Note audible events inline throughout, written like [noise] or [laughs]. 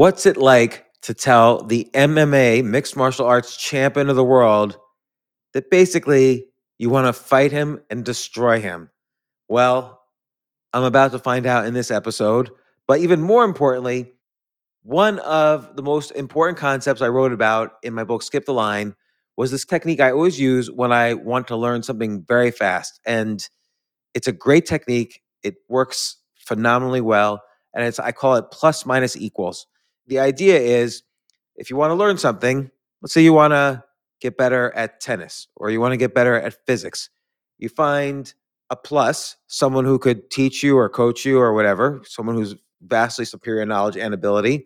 What's it like to tell the MMA mixed martial arts champion of the world that basically you want to fight him and destroy him? Well, I'm about to find out in this episode. But even more importantly, one of the most important concepts I wrote about in my book, Skip the Line, was this technique I always use when I want to learn something very fast. And it's a great technique. It works phenomenally well. And it's I call it plus minus equals. The idea is if you want to learn something, let's say you want to get better at tennis or you want to get better at physics, you find a plus, someone who could teach you or coach you or whatever, someone who's vastly superior knowledge and ability.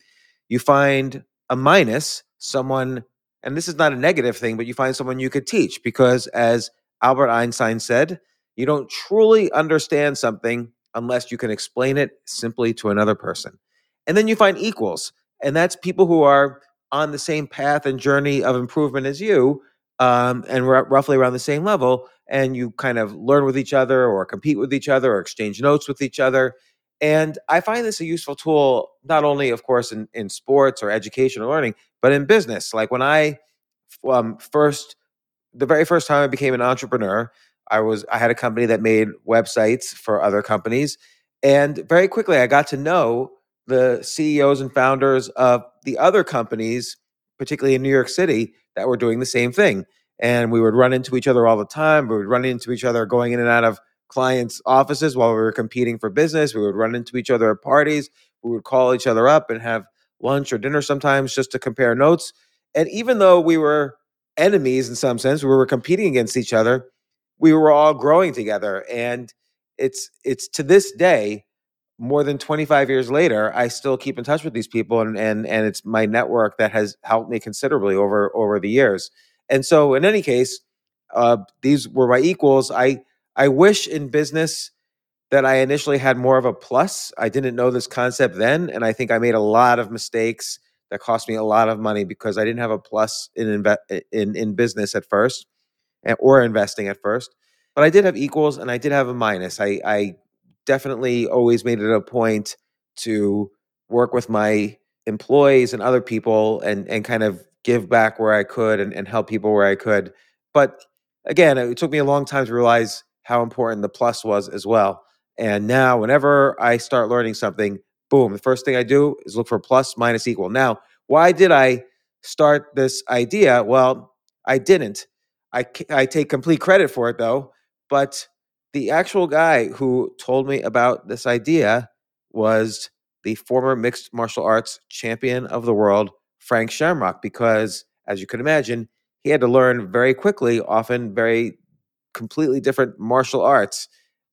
You find a minus, someone, and this is not a negative thing, but you find someone you could teach because, as Albert Einstein said, you don't truly understand something unless you can explain it simply to another person. And then you find equals, and that's people who are on the same path and journey of improvement as you, um, and r- roughly around the same level. And you kind of learn with each other, or compete with each other, or exchange notes with each other. And I find this a useful tool, not only, of course, in, in sports or education or learning, but in business. Like when I um, first, the very first time I became an entrepreneur, I was I had a company that made websites for other companies, and very quickly I got to know the CEOs and founders of the other companies, particularly in New York City, that were doing the same thing. And we would run into each other all the time. We would run into each other going in and out of clients' offices while we were competing for business. We would run into each other at parties. We would call each other up and have lunch or dinner sometimes just to compare notes. And even though we were enemies in some sense, we were competing against each other, we were all growing together. And it's it's to this day, more than 25 years later, I still keep in touch with these people and and and it's my network that has helped me considerably over over the years. And so in any case, uh, these were my equals. I I wish in business that I initially had more of a plus. I didn't know this concept then, and I think I made a lot of mistakes that cost me a lot of money because I didn't have a plus in inve- in in business at first, or investing at first. But I did have equals, and I did have a minus. I, I definitely always made it a point to work with my employees and other people, and and kind of give back where I could, and, and help people where I could. But again, it took me a long time to realize how important the plus was as well. And now, whenever I start learning something, boom, the first thing I do is look for plus, minus, equal. Now, why did I start this idea? Well, I didn't. I, I take complete credit for it though. But the actual guy who told me about this idea was the former mixed martial arts champion of the world, Frank Shamrock, because as you can imagine, he had to learn very quickly, often very completely different martial arts.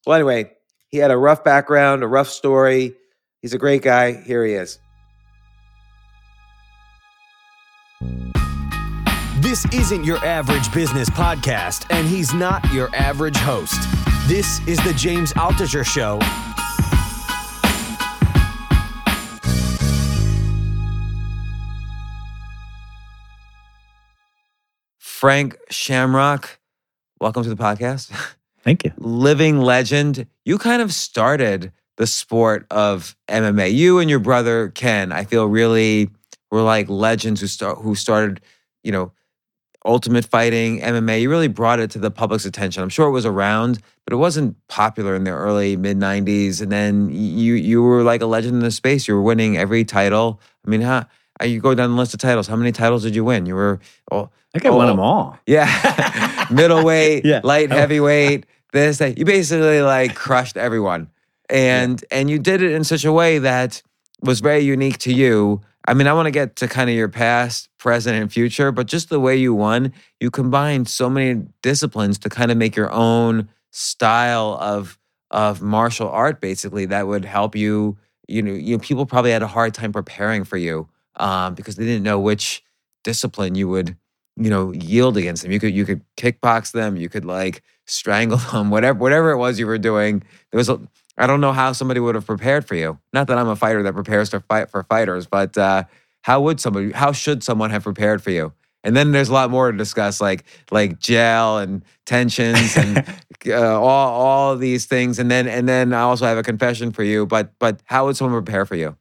Well, anyway, he had a rough background, a rough story. He's a great guy. Here he is. This isn't your average business podcast, and he's not your average host. This is the James Altucher Show. Frank Shamrock, welcome to the podcast. [laughs] Thank you. Living legend. You kind of started the sport of MMA. You and your brother Ken, I feel really were like legends who start who started, you know, ultimate fighting, MMA. You really brought it to the public's attention. I'm sure it was around, but it wasn't popular in the early mid 90s. And then you you were like a legend in the space. You were winning every title. I mean, how uh, you go down the list of titles. How many titles did you win? You were oh, I think I won them all. Yeah. [laughs] Middleweight, [laughs] Yeah. light heavyweight, this, that. You basically like crushed everyone. And and you did it in such a way that was very unique to you. I mean, I want to get to kind of your past, present, and future, but just the way you won, you combined so many disciplines to kind of make your own style of of martial art, basically, that would help you. You know, you know, people probably had a hard time preparing for you um, because they didn't know which discipline you would you know yield against them you could you could kickbox them you could like strangle [laughs] them whatever whatever it was you were doing there was a i don't know how somebody would have prepared for you not that i'm a fighter that prepares to fight for fighters but uh how would somebody how should someone have prepared for you and then there's a lot more to discuss like like jail and tensions and [laughs] uh, all all these things, and then and then I also have a confession for you. But but how would someone prepare for you?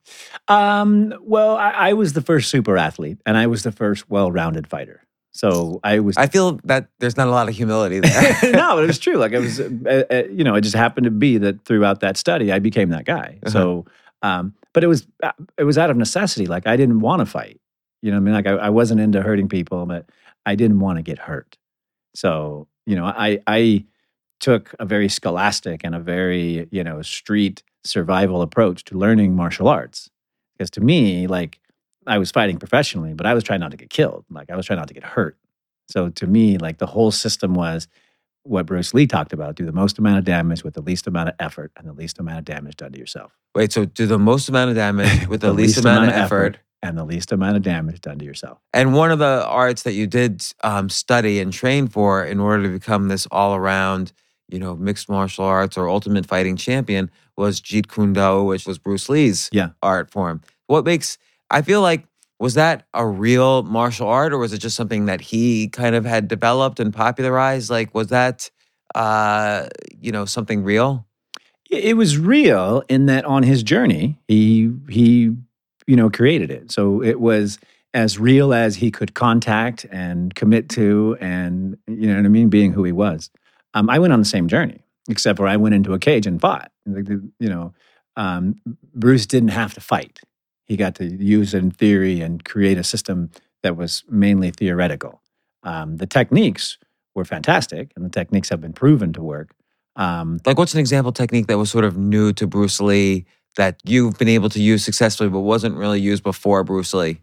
Um, well, I, I was the first super athlete, and I was the first well-rounded fighter. So I was. I feel that there's not a lot of humility [laughs] there. no, but it was true. Like it was, uh, [laughs] uh, you know, it just happened to be that throughout that study, I became that guy. Uh-huh. So, um, but it was uh, it was out of necessity. Like I didn't want to fight. You know, what I mean, like I, I wasn't into hurting people, but I didn't want to get hurt. So, you know, I I took a very scholastic and a very you know street survival approach to learning martial arts because to me, like I was fighting professionally, but I was trying not to get killed. Like I was trying not to get hurt. So to me, like the whole system was what Bruce Lee talked about: do the most amount of damage with the least amount of effort and the least amount of damage done to yourself. Wait, so do the most amount of damage [laughs] with the, least, amount, of effort. and the least amount of damage done to yourself. And one of the arts that you did um, study and train for in order to become this all-around, you know, mixed martial arts or ultimate fighting champion was Jeet Kune Do, which was Bruce Lee's Yeah. art form. What makes I feel like was that a real martial art or was it just something that he kind of had developed and popularized? Like was that uh, you know, something real? It was real in that on his journey, he he you know created it. So it was as real as he could contact and commit to, and you know what I mean, being who he was. Um, I went on the same journey, except for I went into a cage and fought. You know, um, Bruce didn't have to fight. He got to use it in theory and create a system that was mainly theoretical. Um, the techniques were fantastic, and the techniques have been proven to work. Um, Like what's an example technique that was sort of new to Bruce Lee that you've been able to use successfully but wasn't really used before Bruce Lee?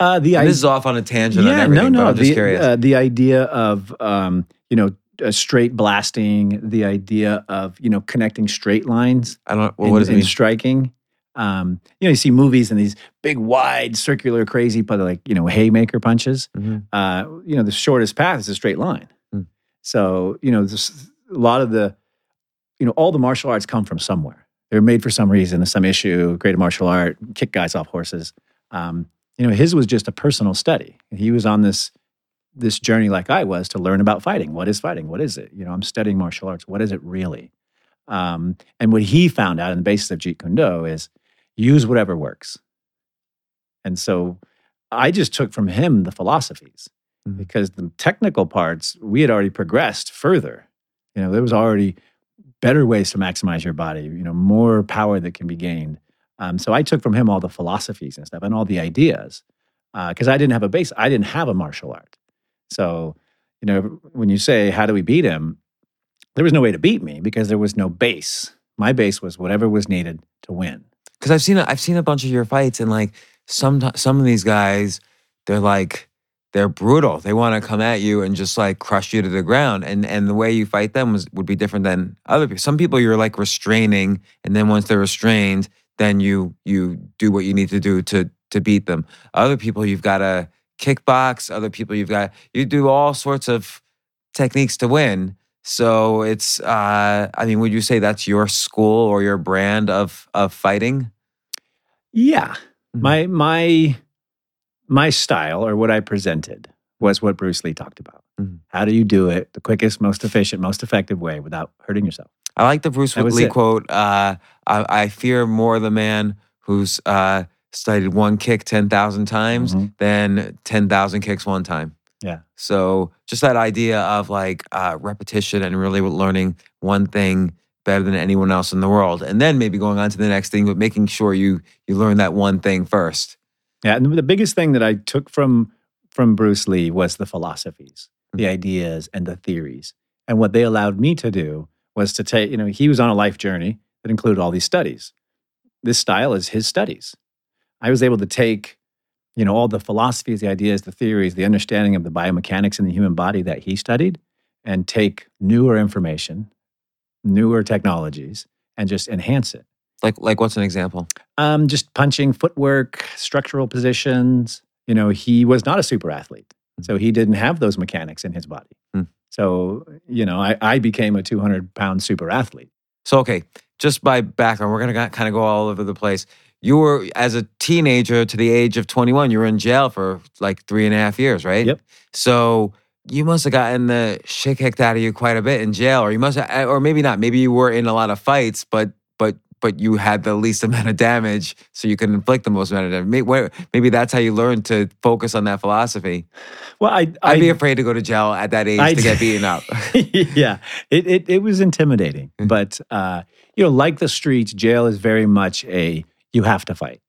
uh, the And this is off on a tangent yeah, no, no. but I'm just the, curious. Uh, the idea of um, you know uh, straight blasting, the idea of you know connecting straight lines I don't well, in, what does it in mean? striking. Um, you know, you see movies and these big, wide, circular, crazy, but like you know, haymaker punches. Mhm. Uh, you know, the shortest path is a straight line. Mm. So you know, this, a lot of the, you know, all the martial arts come from somewhere. They're made for some reason. Some issue. Create a martial art, kick guys off horses. Um, you know, his was just a personal study. He was on this this journey like I was to learn about fighting. What is fighting? What is it? You know, I'm studying martial arts. What is it really? Um, and what he found out on the basis of Jeet Kune Do is use whatever works. And so I just took from him the philosophies Mhm. because the technical parts we had already progressed further. You know, there was already better ways to maximize your body. You know, more power that can be gained. Um, so I took from him all the philosophies and stuff and all the ideas because I didn't have a base. I didn't have a martial art. So, you know, when you say, how do we beat him? There was no way to beat me because there was no base. My base was whatever was needed to win. Because I've seen a, I've seen a bunch of your fights, and like some some of these guys, they're like they're brutal. They want to come at you and just like crush you to the ground. And and the way you fight them was, would be different than other people. Some people you're like restraining, and then once they're restrained, then you you do what you need to do to to beat them. Other people you've got to kickbox. Other people you've got you do all sorts of techniques to win. So it's uh I mean, would you say that's your school or your brand of of fighting? Yeah. Mhm. My my my style or what I presented was what Bruce Lee talked about. Mhm. How do you do it the quickest, most efficient, most effective way without hurting yourself? I like the Bruce Lee it. quote. Uh, I, I fear more the man who's uh, studied one kick 10,000 times Mhm. than 10,000 kicks one time. Yeah. So just that idea of like uh, repetition and really learning one thing better than anyone else in the world. And then maybe going on to the next thing, but making sure you you learn that one thing first. Yeah, and the biggest thing that I took from from Bruce Lee was the philosophies, the ideas, and the theories. And what they allowed me to do was to take, you know, he was on a life journey that included all these studies. This style is his studies. I was able to take, you know, all the philosophies, the ideas, the theories, the understanding of the biomechanics in the human body that he studied, and take newer information, newer technologies, and just enhance it. Like like what's an example? Um, just punching, footwork, structural positions. You know, he was not a super athlete, so he didn't have those mechanics in his body. Hmm. So, you know, I, I became a 200 pound super athlete. So, okay, just by background, we're going to kind of go all over the place. You were, as a teenager to the age of 21, you were in jail for like three and a half years, right? Yep. So, you must have gotten the shit kicked out of you quite a bit in jail, or you must, have, or maybe not. Maybe you were in a lot of fights, but but but you had the least [laughs] amount of damage, so you could inflict the most amount of damage. Maybe, maybe that's how you learned to focus on that philosophy. Well, I, I'd be afraid to go to jail at that age I- to get [laughs] beaten up. yeah, it, it it was intimidating, Mm. but uh, you know, like the streets, jail is very much a you have to fight.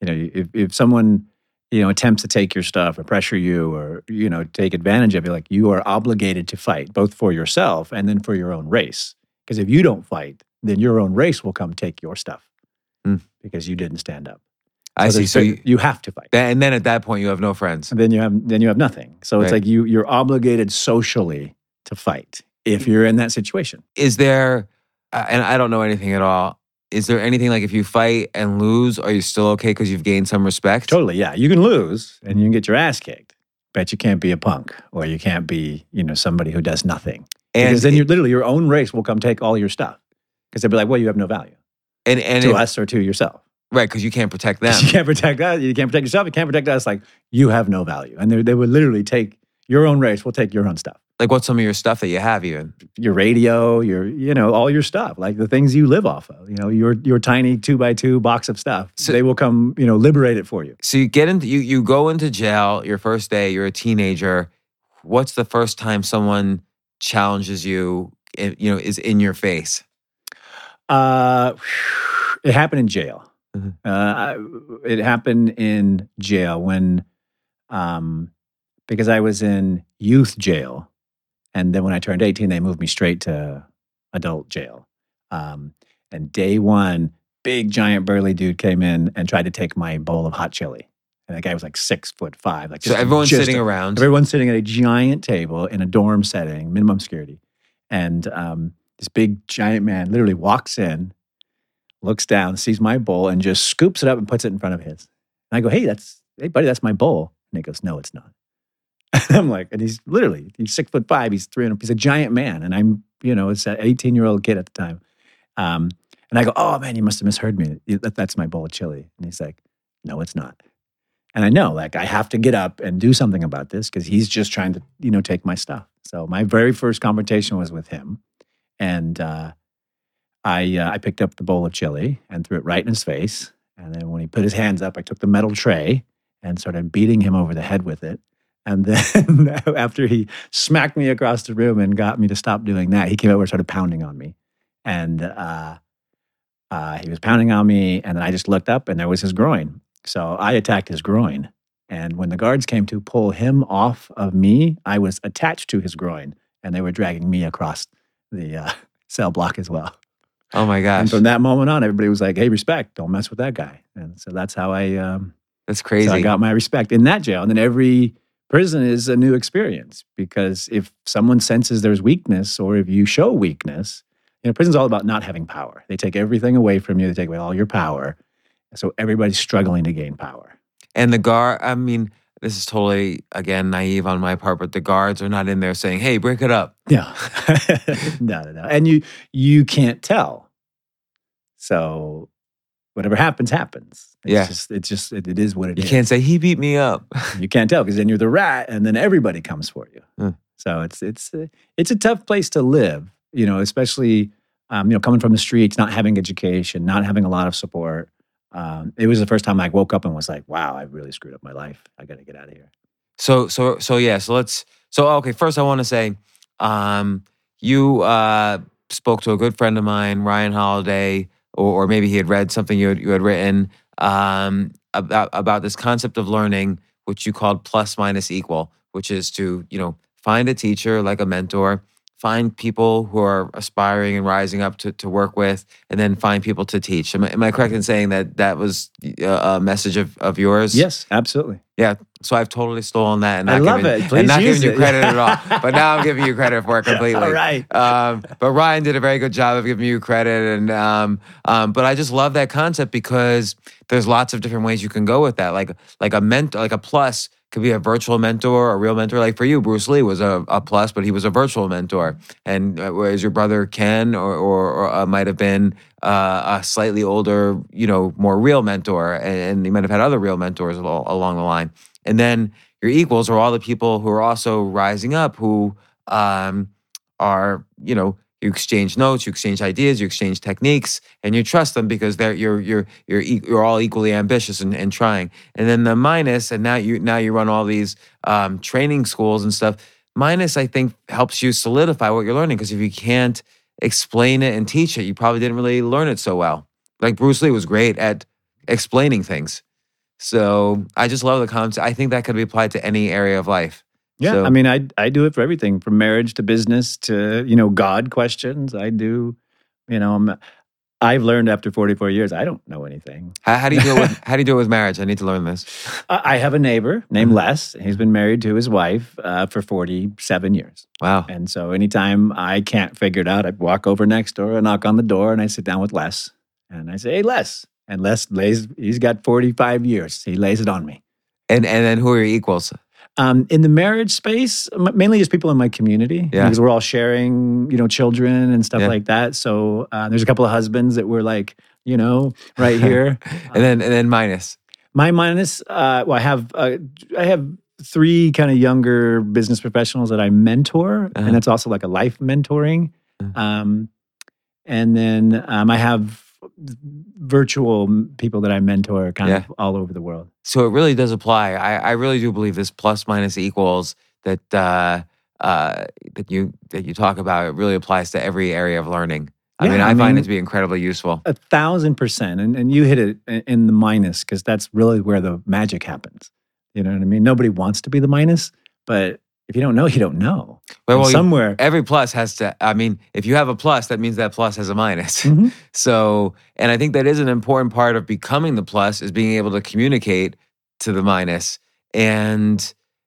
You know, if if someone you know attempts to take your stuff or pressure you or you know take advantage of you, like you are obligated to fight both for yourself and then for your own race. Because if you don't fight, then your own race will come take your stuff Mm. because you didn't stand up. I see. So you, you have to fight. and then at that point, you have no friends. And then you have then you have nothing. So it's like you you're obligated socially to fight if you're in that situation. Is there, uh, and I don't know anything at all. Is there anything like if you fight and lose, are you still okay because you've gained some respect? Totally, yeah. You can lose and you can get your ass kicked, but you can't be a punk or you can't be you know somebody who does nothing. And because then you're literally your own race will come take all your stuff because they'll be like, well, you have no value and and to if- us or to yourself. right because you can't protect [laughs] them. You can't protect us. You can't protect yourself. You can't protect us. Like you have no value, and they they would literally take your own race. Will take your own stuff. Like what's some of your stuff that you have even? your radio, your you know all your stuff, like the things you live off of. You know your your tiny two by two box of stuff. So- they will come you know liberate it for you. So you get into you you go into jail your first day. You're a teenager. What's the first time someone challenges you? You know, is in your face. Uh, it happened in jail. Mhm. Uh, I, it happened in jail when, um, because I was in youth jail, and then when I turned eighteen, they moved me straight to adult jail. Um, and day one, big giant burly dude came in and tried to take my bowl of hot chili. And that guy was like six foot five. Like So just- everyone's just sitting around. Everyone's sitting at a giant table in a dorm setting, minimum security. And um, this big giant man literally walks in, looks down, sees my bowl, and just scoops it up and puts it in front of his. And I go, hey, that's, hey, buddy, that's my bowl. And he goes, no, it's not. And [laughs] I'm like, and he's literally, he's six foot five, he's 300, he's a giant man. And I'm, you know, it's an 18 year old kid at the time. Um, and I go, oh man, you must have misheard me. That's my bowl of chili. And he's like, no, it's not. And I know, like, I have to get up and do something about this because he's just trying to, you know, take my stuff. So my very first confrontation was with him, and uh, I uh, I picked up the bowl of chili and threw it right in his face. And then when he put his hands up, I took the metal tray and started beating him over the head with it. And then [laughs] after he smacked me across the room and got me to stop doing that, he came over and started pounding on me. And uh, uh, he was pounding on me, and then I just looked up, and there was his groin. So I attacked his groin. And when the guards came to pull him off of me, I was attached to his groin, and they were dragging me across the uh, [laughs] cell block as well. oh my gosh. And from that moment on, everybody was like, "Hey, respect! Don't mess with that guy." And so that's how I, um, that's so crazy. I got my respect in that jail. And then every prison is a new experience because if someone senses there's weakness, or if you show weakness, you know, prison's all about not having power. They take everything away from you. They take away all your power. So everybody's struggling to gain power. And the guard, I mean, this is totally, again, naive on my part, but the guards are not in there saying, hey, break it up. Yeah. [laughs] no, no, no. And you you can't tell. So whatever happens, happens. It's Yeah. just it's just it, it is what it You is. can't say, he beat me up. [laughs] You can't tell because then you're the rat, and then everybody comes for you. Hmm. So it's it's it's a tough place to live, you know, especially um, you know coming from the streets, not having education, not having a lot of support. Um, it was the first time I woke up and was like, "Wow, I really screwed up my life. I got to get out of here." So, so, so, yeah. So let's, so, okay. First, I want to say, um, you uh, spoke to a good friend of mine, Ryan Holiday, or, or maybe he had read something you had, you had written um, about, about this concept of learning, which you called plus minus equal, which is to, you know, find a teacher like a mentor, find people who are aspiring and rising up to, to work with, and then find people to teach. Am I, am I correct in saying that that was a, a message of, of yours? Yes, absolutely. Yeah. So I've totally stolen that and I not love giving, it. Please and not giving you it. credit at all. [laughs] But now I'm giving you credit for it completely. All right. Um, but Ryan did a very good job of giving you credit, and um, um, but I just love that concept because there's lots of different ways you can go with that. Like like a mentor, like a plus could be a virtual mentor, a real mentor. Like for you, Bruce Lee was a, a plus, but he was a virtual mentor, and uh, whereas your brother Ken or or, or uh, might have been uh, a slightly older, you know, more real mentor, and, and he might have had other real mentors along the line. And then your equals are all the people who are also rising up, who um, are you know you exchange notes, you exchange ideas, you exchange techniques, and you trust them because they're you're you're you're you're all equally ambitious and, and trying. And then the minus, and now you now you run all these um, training schools and stuff. Minus, I think, helps you solidify what you're learning because if you can't explain it and teach it, you probably didn't really learn it so well. Like Bruce Lee was great at explaining things. So I just love the concept. I think that could be applied to any area of life. Yeah, So- I mean, I I do it for everything from marriage to business to you know God questions. I do, you know, I'm, I've learned after 44 years I don't know anything. How, how do you do it with [laughs] how do you do with marriage? I need to learn this. I I have a neighbor named Mhm. Les. He's been married to his wife uh, for 47 years, Wow. and so anytime I can't figure it out, I walk over next door, I knock on the door, and I sit down with Les, and I say, "Hey, Les," and Les lays. He's got 45 years. He lays it on me. And and then who are your equals? Um, in the marriage space, mainly just people in my community, Yeah. because we're all sharing, you know, children and stuff Yeah. like that. So uh, there's a couple of husbands that were like, you know, right here. [laughs] And then and then minus. my minus, uh, well, I have uh, I have three kind of younger business professionals that I mentor, Uh-huh. and that's also like a life mentoring. Uh. Um, and then um, I have virtual people that I mentor kind Yeah. of all over the world. So it really does apply. I, I really do believe this plus minus equals that uh, uh, that you that you talk about. It really applies to every area of learning. I Yeah, mean, I, I find mean- it to be incredibly useful. A thousand percent. And, and you hit it in the minus because that's really where the magic happens. You know what I mean? Nobody wants to be the minus, but if you don't know, you don't know. Well, well, you- somewhere. every plus has to. I mean, if you have a plus, that means that plus has a minus. [laughs] Mhm. So, and I think that is an important part of becoming the plus is being able to communicate to the minus. And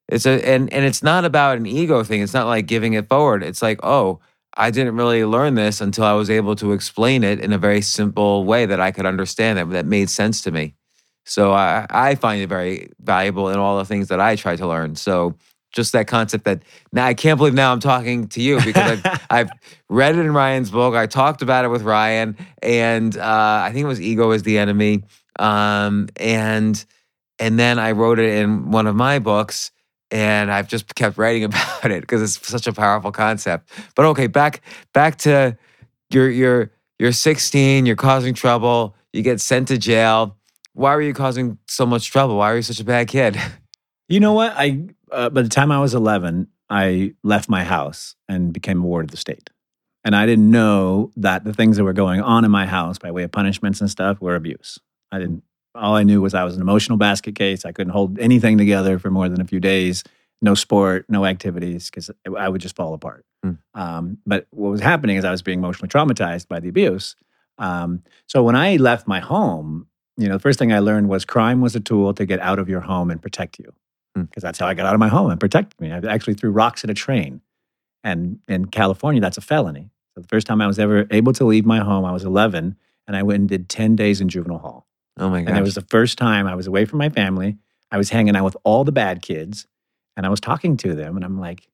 it's a and and it's not about an ego thing. It's not like giving it forward. It's like, oh, I didn't really learn this until I was able to explain it in a very simple way that I could understand it, that made sense to me. So I, I find it very valuable in all the things that I try to learn. So just that concept that now I can't believe now I'm talking to you because I've, [laughs] I've read it in Ryan's book. I talked about it with Ryan, and uh, I think it was "Ego is the Enemy," um, and and then I wrote it in one of my books, and I've just kept writing [laughs] about it because it's such a powerful concept. But okay, back back to you're you're you're 16, you're causing trouble, you get sent to jail. Why were you causing so much trouble? Why were you such a bad kid? [laughs] You know what? I uh, by the time I was 11, I left my house and became a ward of the state. And I didn't know that the things that were going on in my house by way of punishments and stuff were abuse. I didn't. All I knew was I was an emotional basket case. I couldn't hold anything together for more than a few days. No sport, no activities, because I would just fall apart. Hmm. Um, but what was happening is I was being emotionally traumatized by the abuse. Um, so when I left my home, you know, the first thing I learned was crime was a tool to get out of your home and protect you. Mm. because that's how I got out of my home and protected me. I actually threw rocks at a train. And in California, that's a felony. So the first time I was ever able to leave my home, I was 11, and I went and did 10 days in juvenile hall. Oh my God. And it was the first time I was away from my family. I was hanging out with all the bad kids, and I was talking to them, and I'm like,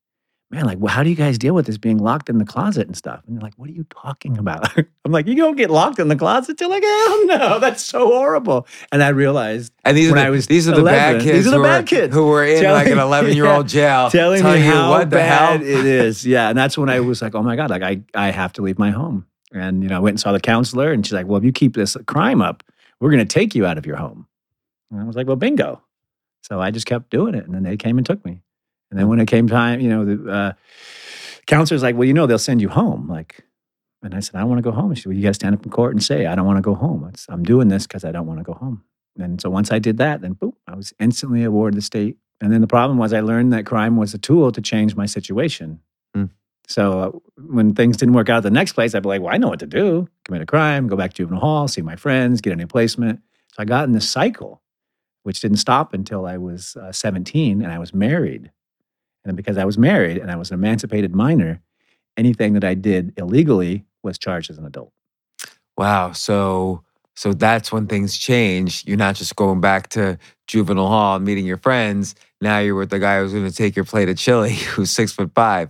man, like, well, how do you guys deal with this being locked in the closet and stuff? And they're like, what are you talking about? [laughs] I'm like, you don't get locked in the closet. They're like, hell no, that's so horrible. And I realized And these are the, I was these are the bad kids. these are the who bad kids. who were in like an 11 year old jail, telling me you how what the bad hell. it is. Yeah, and that's when I was like, oh my god, like I I have to leave my home. And you know, I went and saw the counselor, and she's like, well, if you keep this crime up, we're going to take you out of your home. And I was like, well, bingo. So I just kept doing it, and then they came and took me. And then when it came time, you know, the uh, counselor's like, well, you know, they'll send you home. Like, and I said, I don't want to go home. And she said, well, you got to stand up in court and say, I don't want to go home. It's, I'm doing this because I don't want to go home. And so once I did that, then boom, I was instantly awarded the state. And then the problem was I learned that crime was a tool to change my situation. Hmm. So uh, when things didn't work out the next place, I'd be like, well, I know what to do. Commit a crime, go back to juvenile hall, see my friends, get a new placement. So I got in this cycle, which didn't stop until I was uh, 17 and I was married. And because I was married and I was an emancipated minor, anything that I did illegally was charged as an adult. Wow. So so that's when things change. You're not just going back to juvenile hall and meeting your friends. Now you're with the guy who's going to take your plate of chili, [laughs] who's six foot five.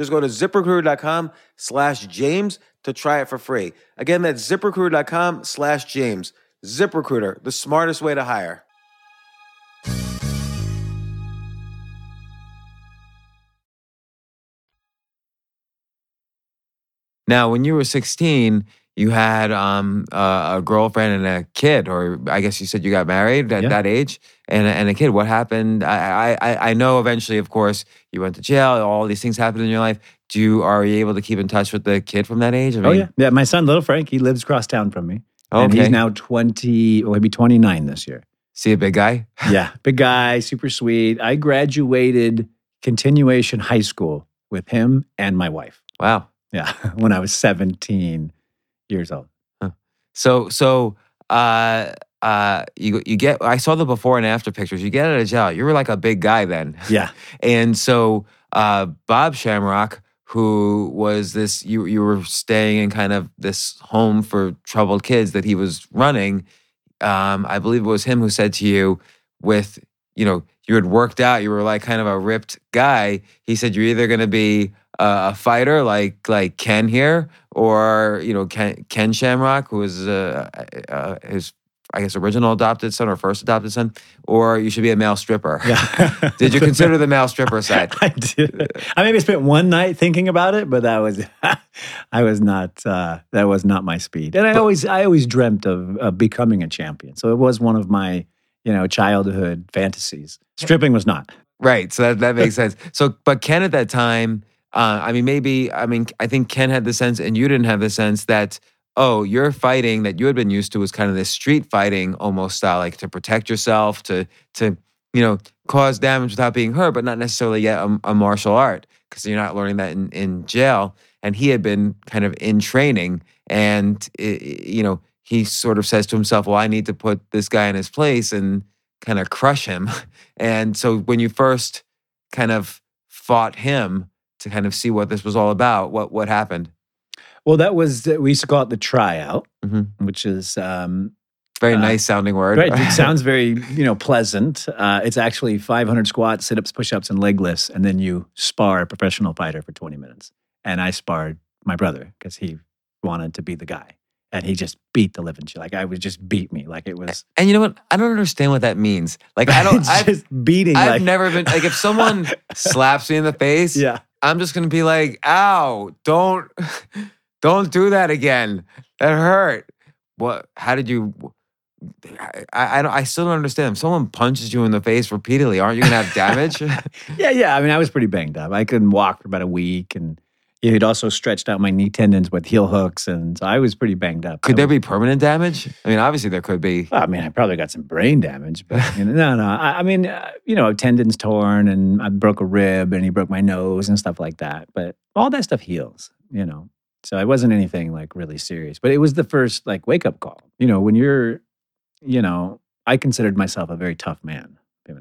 Just go to ziprecruiter.com slash James to try it for free. Again, that's ziprecruiter.com slash James. ZipRecruiter, the smartest way to hire. Now, when you were 16, you had um, uh, a girlfriend and a kid, or I guess you said you got married at Yeah. that age, and, and a kid. What happened? I, I I know eventually, of course, you went to jail. All these things happened in your life. Do you are you able to keep in touch with the kid from that age? I oh yeah, yeah. My son, little Frank, he lives across town from me, okay. and he's now twenty. Well, he'll be twenty nine this year. See a big guy. [laughs] yeah, big guy, super sweet. I graduated continuation high school with him and my wife. Wow. Yeah, [laughs] when I was seventeen years old. So so uh uh you you get I saw the before and after pictures. You get out of jail. You were like a big guy then. Yeah, [laughs] And so uh, Bob Shamrock, who was this, you you were staying in kind of this home for troubled kids that he was running. Um, I believe it was him who said to you, with you know, you had worked out, you were like kind of a ripped guy. He said you're either going to be a, a fighter like like Ken here, or you know Ken, Ken Shamrock, who was uh, uh, his I guess original adopted son or first adopted son, or you should be a male stripper. yeah. [laughs] Did you consider the male stripper [laughs] side? I did. I maybe spent one night thinking about it, but that was [laughs] I was not uh, that was not my speed. And I always I always dreamt of, of becoming a champion. So it was one of my you know childhood fantasies. Stripping was not. Right. So that, that makes sense. So, but Ken at that time, uh, I mean, maybe, I mean, I think Ken had the sense and you didn't have the sense that, oh, your fighting that you had been used to was kind of this street fighting almost style, like to protect yourself, to, to, you know, cause damage without being hurt, but not necessarily yet a, a martial art because you're not learning that in, in jail. And he had been kind of in training and, i- i- you know, he sort of says to himself, well, I need to put this guy in his place. And kind of crush him. [laughs] And so when you first kind of fought him to kind of see what this was all about, what what happened? Well, that was we used to call it the tryout, Mhm. which is um, Very Uh, nice sounding word. right. It [laughs] sounds very you know pleasant. Uh, it's actually 500 squats, sit ups, push ups, and leg lifts, and then you spar a professional fighter for 20 minutes. And I sparred my brother because he wanted to be the guy, and he just beat the living shit. Like I would just beat me. Like it was. and you know what? I don't understand what that means. Like I don't. [laughs] It's I've, just beating. I've like, never been like if someone [laughs] slaps me in the face, Yeah. I'm just gonna be like, "Ow! Don't, [laughs] don't do that again. That hurt." What? How did you? I, I, I still don't understand. If someone punches you in the face repeatedly, aren't you gonna have damage? [laughs] Yeah, yeah. I mean, I was pretty banged up. I couldn't walk for about a week, and it had also stretched out my knee tendons with heel hooks, and so I was pretty banged up. could I there was- be permanent damage? I mean, obviously there could be. Well, I mean, I probably got some brain damage, but [laughs] you know, no, no. I, I mean, uh, you know, tendons torn, and I broke a rib, and he broke my nose and stuff like that. But all that stuff heals, you know. So it wasn't anything like really serious, but it was the first like wake up call. You know, when you're, you know, I considered myself a very tough man. I,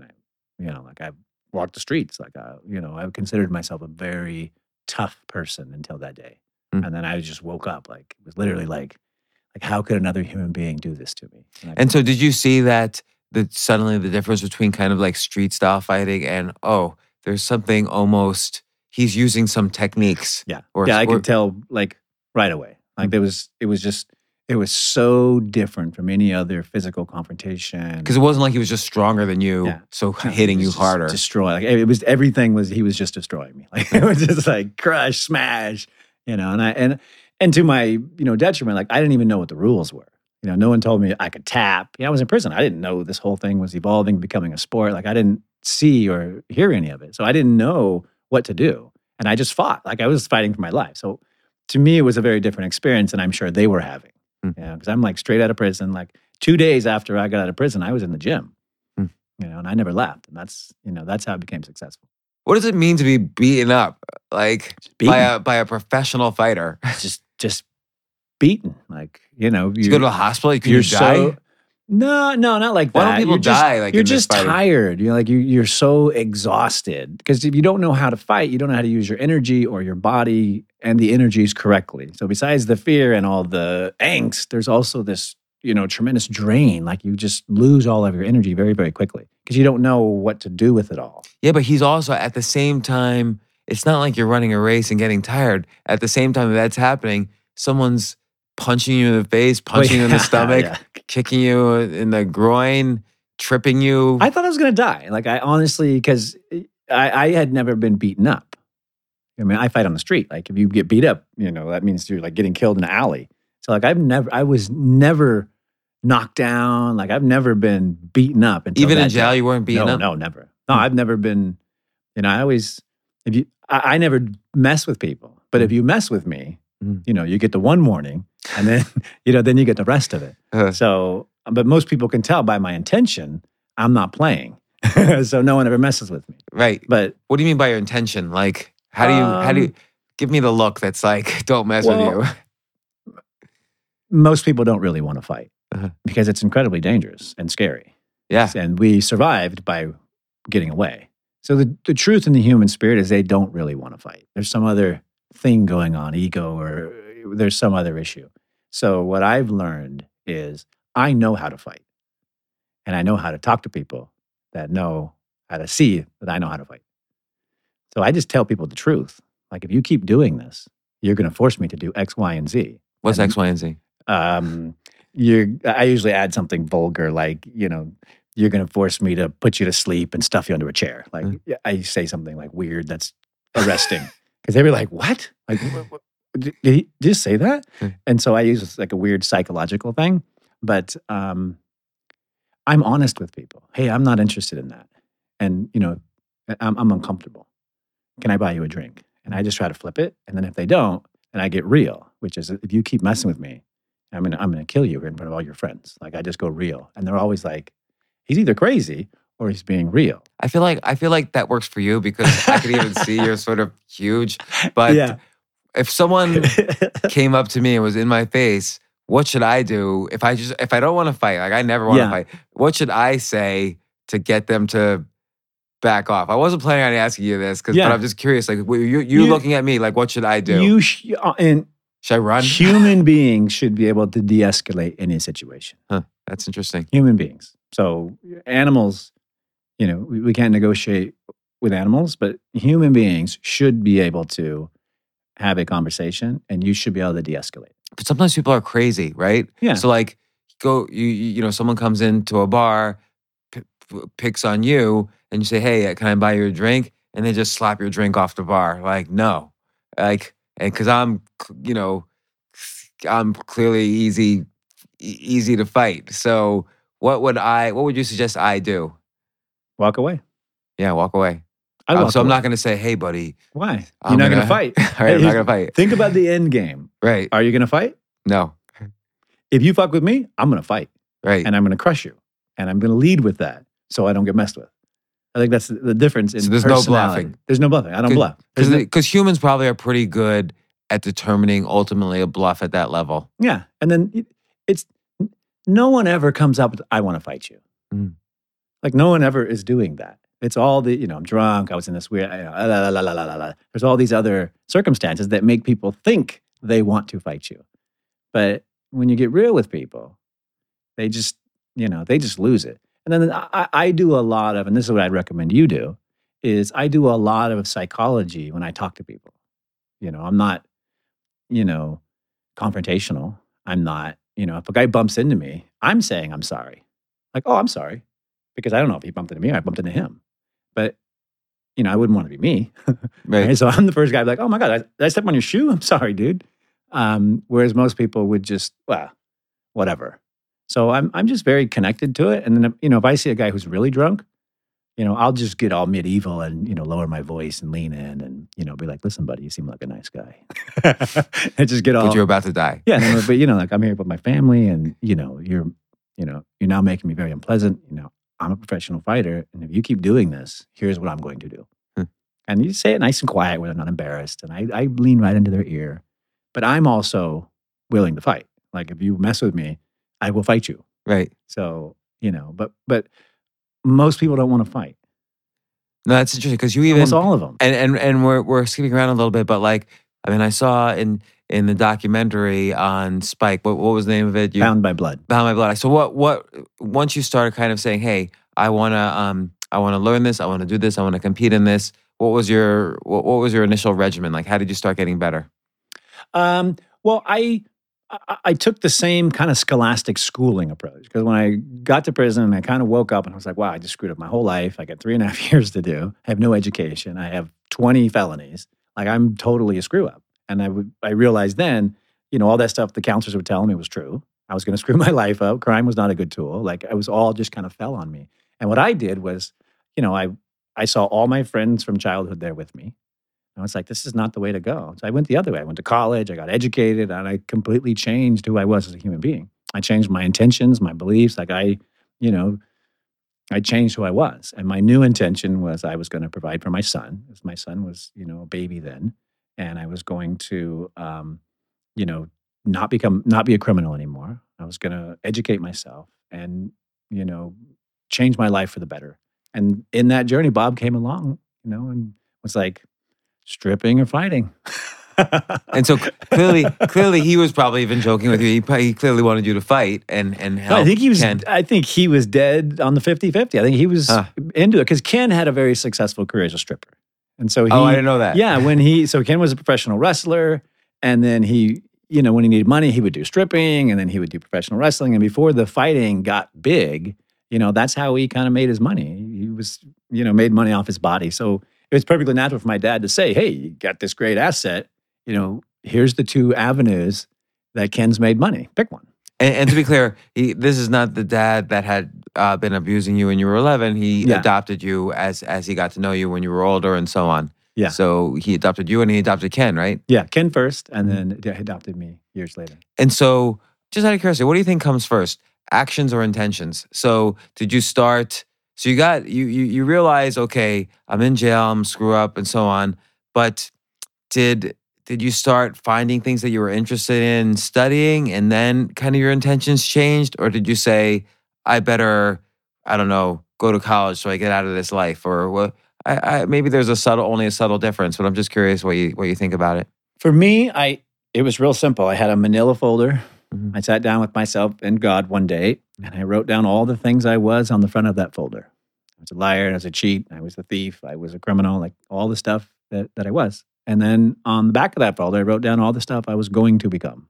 you know, like I walked the streets, like I, you know, I considered myself a very tough person until that day, Mm. and then I just woke up like it was literally like, like how could another human being do this to me? I And so, did you see that the suddenly the difference between kind of like street style fighting and oh, there's something almost he's using some techniques. Yeah. Or, yeah, I or- could tell like right away. Like Mm. there was, it was just, it was so different from any other physical confrontation. because it wasn't like he was just stronger than you, Yeah. so hitting you harder. destroy. Like it was everything was he was just destroying me. [laughs] Like it was just like crush, smash, you know. And I and and to my you know detriment, like I didn't even know what the rules were. You know, no one told me I could tap. Yeah, I was in prison. I didn't know this whole thing was evolving, becoming a sport. Like I didn't see or hear any of it, so I didn't know what to do. And I just fought. Like I was fighting for my life. So to me, it was a very different experience, and I'm sure they were having. Mm. You know, because I'm like straight out of prison. Like two days after I got out of prison, I was in the gym. Mm. You know, and I never left. And that's you know that's how I became successful. what does it mean to be beaten up like Beaten. by a by a professional fighter? just just beaten. Like you know, You go to a hospital, you can you're die. so no, no, not like Why that. don't people you're just, die like you're just tired. You're like you, you're so exhausted because if you don't know how to fight, you don't know how to use your energy or your body and the energies correctly. So besides the fear and all the angst, there's also this you know tremendous drain. Like you just lose all of your energy very very quickly because you don't know what to do with it all. Yeah, but he's also at the same time. It's not like you're running a race and getting tired. At the same time that's happening, someone's punching you in the face, punching you in the [laughs] stomach, yeah. kicking you in the groin, tripping you. I thought I was gonna die. Like I honestly, because I, I had never been beaten up. I mean, I fight on the street. Like if you get beat up, you know that means you're like getting killed in an alley. So like I've never, I was never knocked down. Like I've never been beaten up. Until Even in jail, day. you weren't beaten no, up. no, never. No, Hmm. I've never been. You know, I always if you, I, I never mess with people. But if you mess with me, Mm. you know, you get the one warning, and then [laughs] you know, then you get the rest of it. Uh, So, but most people can tell by my intention, I'm not playing. [laughs] so no one ever messes with me. right. But What do you mean by your intention? Like, how do you? how do you? Um, Give me the look that's like, [laughs] don't mess well, with you. most people don't really want to fight Uh-huh. because it's incredibly dangerous and scary. Yeah. And we survived by getting away. So the, the truth in the human spirit is they don't really want to fight. There's some other thing going on, ego, or there's some other issue. So what I've learned is I know how to fight. And I know how to talk to people that know how to see that I know how to fight. So I just tell people the truth. Like if you keep doing this, you're going to force me to do X, Y, and Z. What's And- X, Y, and Z? um you're i usually add something vulgar like you know you're going to force me to put you to sleep and stuff you under a chair like Mm. i say something like weird that's arresting because they were like what? Like wh- wh- did did he say that? Mm. and so i use like a weird psychological thing but um i'm honest with people. Hey i'm not interested in that. And you know i'm, I'm uncomfortable. Can i buy you a drink? And i just try to flip it and then if they don't then i get real which is if you keep messing with me I'm gonna I'm gonna kill you in front of all your friends. Like I just go real, and they're always like, he's either crazy or he's being real. I feel like I feel like that works for you because I could even see you're [laughs] sort of huge. But yeah, if someone [laughs] came up to me and was in my face, what should I do if I just if I don't want to fight? Like I never want to Yeah. fight. What should I say to get them to back off? I wasn't planning on asking you this, because Yeah. but I'm just curious. Like, you you you looking at me like, what should I do? You sh- uh, and should I run? human [laughs] beings should be able to de-escalate any situation. Huh, that's interesting. Human beings. So animals, you know, we, we can't negotiate with animals, but human beings should be able to have a conversation, and you should be able to de-escalate. But sometimes people are crazy, right? Yeah. So like, go you you know, someone comes into a bar, p- p- picks on you, and you say, "Hey, can I buy you a drink?" And they just slap your drink off the bar. Like, no, like, and because I'm, you know, I'm clearly easy, easy to fight. So, what would I? What would you suggest I do? Walk away. Yeah, walk away. I Um, walk so I'm not going to say, "Hey, buddy." Why? You're [laughs] I'm not going to fight. All right, I'm not going to fight. Think about the end game. Right? Are you going to fight? No. If you fuck with me, I'm going to fight. Right. and I'm going to crush you, and I'm going to lead with that, so I don't get messed with. I think that's the- difference in So there's no bluffing. There's no bluffing. I don't bluff. Because no- humans probably are pretty good at determining ultimately a bluff at that level. yeah, and then it's no one ever comes up with "I want to fight you." Mm. Like no one ever is doing that. It's all the you know I'm drunk. I was in this weird. You know, la, la, la. There's all these other circumstances that make people think they want to fight you, but when you get real with people, they just you know they just lose it. And then I- I do a lot of, and this is what I'd recommend you do, is I do a lot of psychology when I talk to people. You know, I'm not, you know, confrontational. I'm not, you know, if a guy bumps into me, I'm saying I'm sorry. Like, oh, I'm sorry. Because I don't know if he bumped into me or I bumped into him. But, you know, I wouldn't want to be me. [laughs] Right. Right? So I'm the first guy like, oh my God, I- did I step on your shoe? I'm sorry, dude. Um, whereas most people would just, well, whatever. So I'm I'm just very connected to it. And then you know, if I see a guy who's really drunk, you know, I'll just get all medieval and you know, lower my voice and lean in and you know, be like, listen, buddy, you seem like a nice guy. [laughs] and just get all But you're about to die. yeah, but you know, like I'm here with my family, and you know, you're, you know, you're now making me very unpleasant. You know, I'm a professional fighter, and if you keep doing this, here's what I'm going to do. Hmm. And you say it nice and quiet when I'm not embarrassed, and I, I lean right into their ear. But I'm also willing to fight. Like if you mess with me, I will fight you. Right. So you know, but but most people don't want to fight. No, that's interesting because you even Almost all of them. and and and we're we're skipping around a little bit, but like I mean, I saw in in the documentary on Spike. What what was the name of it? You Bound by blood. Bound by blood. So what what once you started kind of saying, hey, I wanna um I wanna learn this, I wanna do this, I wanna compete in this. What was your what, what was your initial regimen? Like how did you start getting better? Um, well, I, I took the same kind of scholastic schooling approach because when I got to prison, I kind of woke up and I was like, "Wow, I just screwed up my whole life. I got three and a half [laughs] years to do. I have no education. I have twenty felonies. Like I'm totally a screw up." And I would I realized then, you know, all that stuff the counselors were telling me was true. I was going [laughs] to screw my life up. Crime was not a good tool. Like it was all just kind of fell on me. And what I did was, you know, I I saw all my friends from childhood there with me. I was like, this is not the way to go. So I went the other way. I went to college, I got educated, and I completely changed who I was as a human being. I changed my intentions, my beliefs. Like I, you know, I changed who I was. And my new intention was I was going to provide for my son, because my son was, you know, a baby then. And I was going to, um, you know, not become, not be a criminal anymore. I was going to educate myself and, you know, change my life for the better. And in that journey, Bob came along, you know, and was like, stripping or fighting. And so clearly clearly he was probably even joking with you. He, probably- he clearly wanted you to fight and and help. I think he was. Ken. I think he was dead on the 50-50. I think he was Huh. into it because Ken had a very successful career as a stripper, and so he. oh, I didn't know that. yeah, when he so Ken was a professional wrestler, and then he, you know, when he needed money, he would do stripping, and then he would do professional wrestling. And before the fighting got big, you know, that's how he kind of made his money. He was, you know, made money off his body. So it was perfectly natural for my dad to say, "Hey, you got this great asset. You know, here's the two avenues that Ken's made money. Pick one." And, and to be clear, he, this is not the dad that had uh, been abusing you when you were 11. He Yeah. adopted you as as he got to know you when you were older and so on. Yeah. So he adopted you and he adopted Ken, right? Yeah, Ken first, and Mm-hmm. then he adopted me years later. And so, just out of curiosity, what do you think comes first, actions or intentions? So, did you start? So you got you you you realize, okay, I'm in jail, I'm screw up, and so on. But did did you start finding things that you were interested in studying, and then kind of your intentions changed, or did you say, I better, I don't know, go to college so I get out of this life, or what? I, I, maybe there's a subtle, only a subtle difference, but I'm just curious what you what you think about it. For me, I it was real simple. I had a manila folder. Mhm. I sat down with myself and God one day and I wrote down all the things I was on the front of that folder. I was a liar, I was a cheat, I was a thief, I was a criminal, like all the stuff that, that I was. And then on the back of that folder, I wrote down all the stuff I was going to become.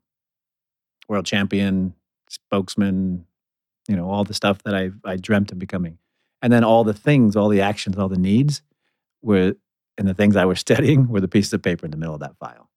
World champion, spokesman, you know, all the stuff that I I dreamt of becoming. And then all the things, all the actions, all the needs were and the things I was [laughs] studying were the pieces of paper in the middle of that file.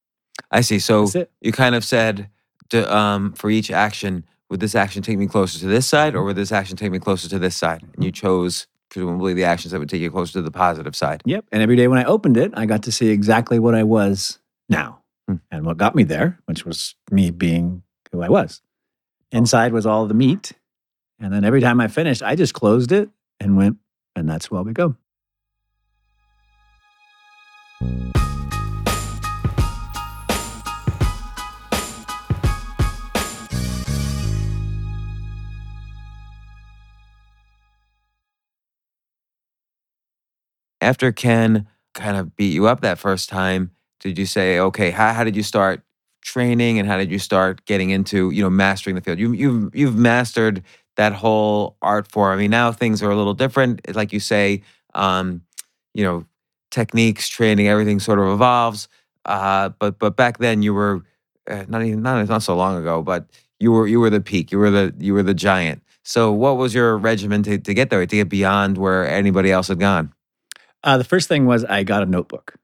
I see. So you kind of said to, um, for each action, would this action take me closer to this side, or would this action take me closer to this side? And you chose presumably the actions that would take you closer to the positive side. Yep. And every day when I opened it, I got to see exactly what I was now Hmm. and what got me there, which was me being who I was. Inside was all the meat. And then every time I finished, I just closed it and went, and that's where we go. After Ken kind of beat you up that first time, did you say, okay, how, how did you start training and how did you start getting into, you know, mastering the field? You, you've, you've mastered that whole art form. I mean, now things are a little different. Like you say, um, you know, techniques, training, everything sort of evolves. Uh, but but back then you were uh, not even not not so long ago, but you were you were the peak. You were the you were the giant. So what was your regimen to, to get there, to get beyond where anybody else had gone? Uh, the first thing was I got a notebook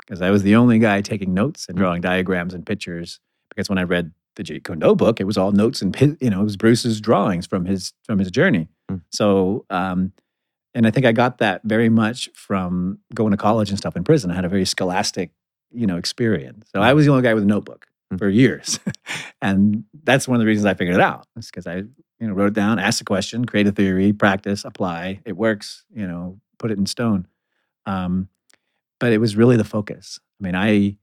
because I was the only guy taking notes and drawing diagrams and pictures. Because when I read the Jeet Kune Do book, it was all notes and you know it was Bruce's drawings from his from his journey. Mm. So, um, and I think I got that very much from going to college and stuff in prison. I had a very scholastic, you know, experience. So I was the only guy with a notebook Mm. for years, [laughs] and that's one of the reasons I figured it out. It's because I you know wrote it down, asked a question, create a theory, practice, apply. It works. You know, put it in stone. Um, but it was really the focus. I mean, I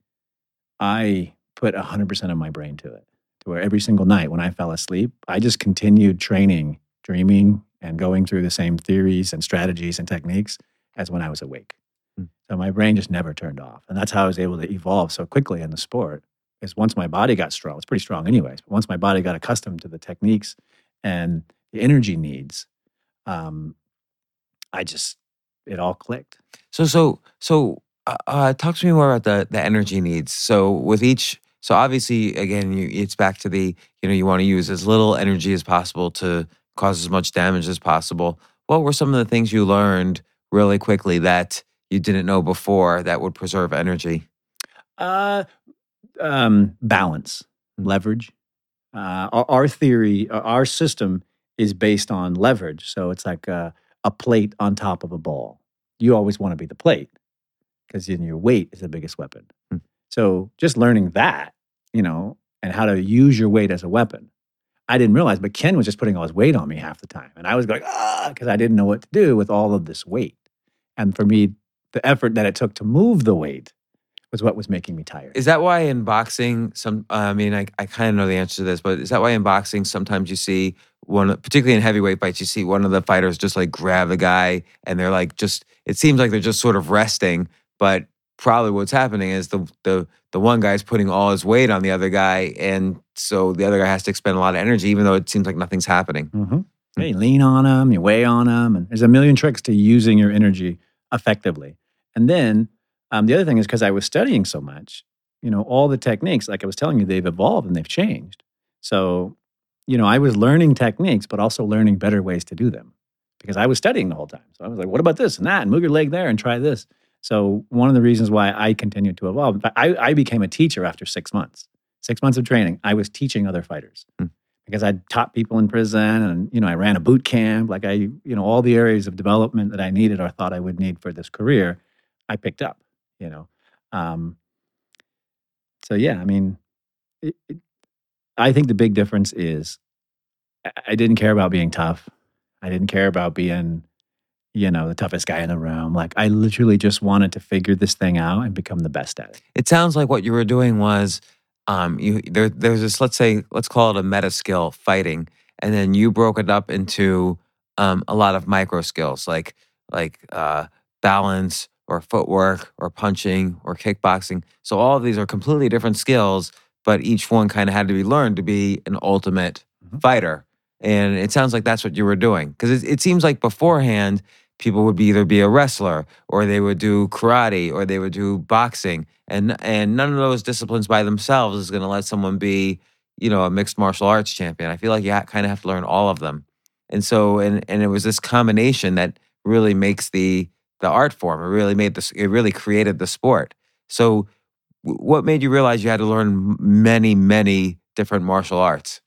I put hundred percent of my brain to it, to where every single night when I fell asleep, I just continued training, dreaming, and going through the same theories and strategies and techniques as when I was awake. Mm. So my brain just never turned off, and that's how I was able to evolve so quickly in the sport. Is once my body got strong, it's pretty strong anyways. But once my body got accustomed to the techniques and the energy needs, um, I just it all clicked. So so so uh, uh, talk to me more about the the energy needs. So with each, so obviously again, you, it's back to the you know you want to use as little energy as possible to cause as much damage as possible. What were some of the things you learned really quickly that you didn't know before that would preserve energy? Uh, um, balance, Mm. leverage. Uh, our, our theory, uh, our system is based on leverage. So it's like a, a plate on top of a ball. You always want to be the plate because then your weight is the biggest weapon. Mm. So just learning that, you know, and how to use your weight as a weapon. I didn't realize, but Ken was just putting all his weight on me half the time. And I was going, ah, because I didn't know what to do with all of this weight. And for me, the effort that it took to move the weight was what was making me tired. Is that why in boxing, some? Uh, I mean, I, I kind of know the answer to this, but is that why in boxing sometimes you see one, particularly in heavyweight fights, you see one of the fighters just like grab the guy, and they're like just. It seems like they're just sort of resting, but probably what's happening is the the the one guy's putting all his weight on the other guy, and so the other guy has to expend a lot of energy, even though it seems like nothing's happening. Mm-hmm. Yeah, you lean on them, you weigh on them, and there's a million tricks to using your energy effectively. And then um, the other thing is because I was studying so much, you know, all the techniques, like I was telling you, they've evolved and they've changed. So, you know, I was learning techniques, but also learning better ways to do them because I was studying the whole time. So I was like, what about this and that? And move your leg there and try this. So one of the reasons why I continued to evolve, I, I became a teacher after six months. Six months of training, I was teaching other fighters Hmm. because I taught people in prison, and you know, I ran a boot camp. Like I, you know, all the areas of development that I needed or thought I would need for this career, I picked up. You know, um, so yeah, I mean, it, it, I think the big difference is I, didn't care about being tough. I didn't care about being you know, the toughest guy in the room. Like I literally just wanted to figure this thing out and become the best at it. It sounds like what you were doing was, um, you there there's this let's say let's call it a meta skill fighting, and then you broke it up into um, a lot of micro skills like like uh, balance or footwork or punching or kickboxing. So all of these are completely different skills, but each one kind of had to be learned to be an ultimate Mhm. fighter. And it sounds like that's what you were doing because it, it seems like beforehand people would be either be a wrestler or they would do karate or they would do boxing, and and none of those disciplines by themselves is going to let someone be you know a mixed martial arts champion. I feel like you ha- kind of have to learn all of them, and so and and it was this combination that really makes the the art form. It really made this. It really created the sport. So, what made you realize you had to learn many many different martial arts?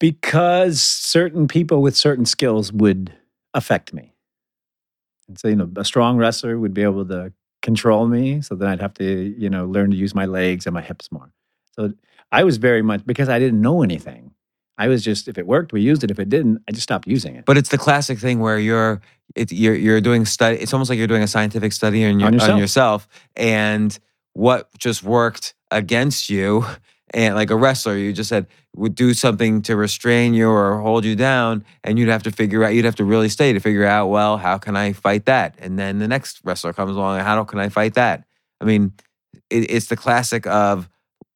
because certain people with certain skills would affect me. And so, you know, a strong wrestler would be able to control me. So then I'd have to, you know, learn to use my legs and my hips more. So I was very much because I didn't know anything. I was just, if it worked, we used it. If it didn't, I just stopped using it. But it's the classic thing where you're it, you're you're doing study. It's almost like you're doing a scientific study on, your, On on, yourself. yourself, and what just worked against you. And like a wrestler, you just said would do something to restrain you or hold you down, and you'd have to figure out. You'd have to really stay to figure out. Well, how can I fight that? And then the next wrestler comes along, and how can I fight that? I mean, it, it's the classic of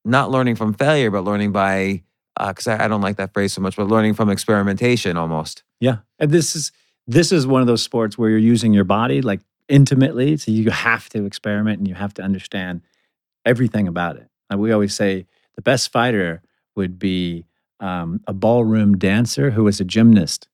not learning from failure, but learning by. Because I, I don't like that phrase so much, but learning from experimentation almost. Yeah. And this is this is one of those sports where you're using your body like intimately. So you have to experiment and you have to understand everything about it. And we always say the best fighter would be um, a ballroom dancer who was a gymnast.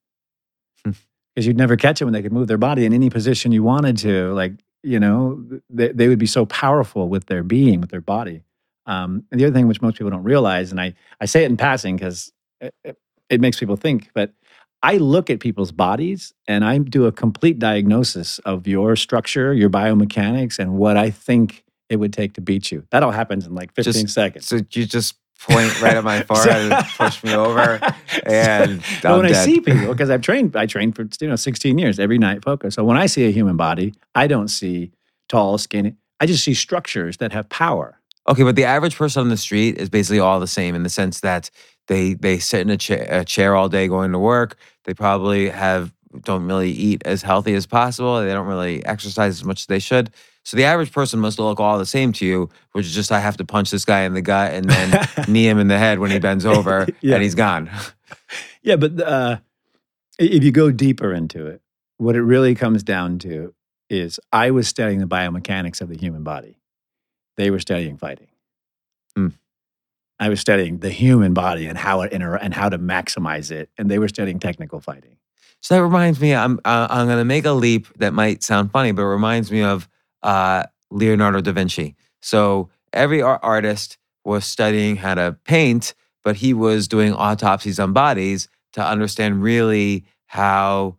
Hmm. Because you'd never catch them when they could move their body in any position you wanted to. Like, you know, they, they would be so powerful with their being, with their body. Um, and the other thing which most people don't realize, and I, I say it in passing because it, it, it makes people think, but I look at people's bodies and I do a complete diagnosis of your structure, your biomechanics, and what I think it would take to beat you. That all happens in like 15 Just- seconds. So you just point right at my [laughs] forehead and push me over, and [laughs] I'm when I see people, because I've trained, I trained for you know 16 years every night focus. So when I see a human body, I don't see tall, skinny. I just see structures that have power. Okay, but the average person on the street is basically all the same in the sense that they they sit in a chair, a chair all day going to work. They probably have don't really eat as healthy as possible. They don't really exercise as much as they should. So the average person must look all the same to you, which is just I have to punch this guy in the gut and then [laughs] knee him in the head when he bends over Yeah. and he's gone. [laughs] Yeah, but uh, if you go deeper into it, what it really comes down to is I was studying the biomechanics of the human body. They were studying fighting. Hmm. I was studying the human body and how it inter- and how to maximize it, and they were studying technical fighting. So that reminds me, I'm uh, I'm going to make a leap that might sound funny, but it reminds me of uh, Leonardo da Vinci. So every ar- artist was studying how to paint, but he was doing autopsies on bodies to understand really how,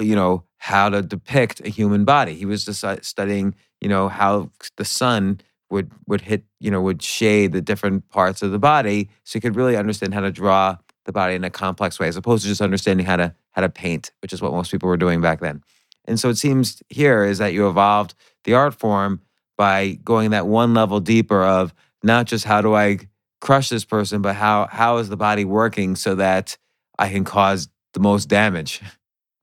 you know, how to depict a human body. He was just studying, you know, how the sun would would hit, you know, would shade the different parts of the body, so you could really understand how to draw the body in a complex way, as opposed to just understanding how to how to paint, which is what most people were doing back then. And so it seems here is that you evolved the art form by going that one level deeper of not just how do I crush this person, but how how is the body working so that I can cause the most damage. [laughs]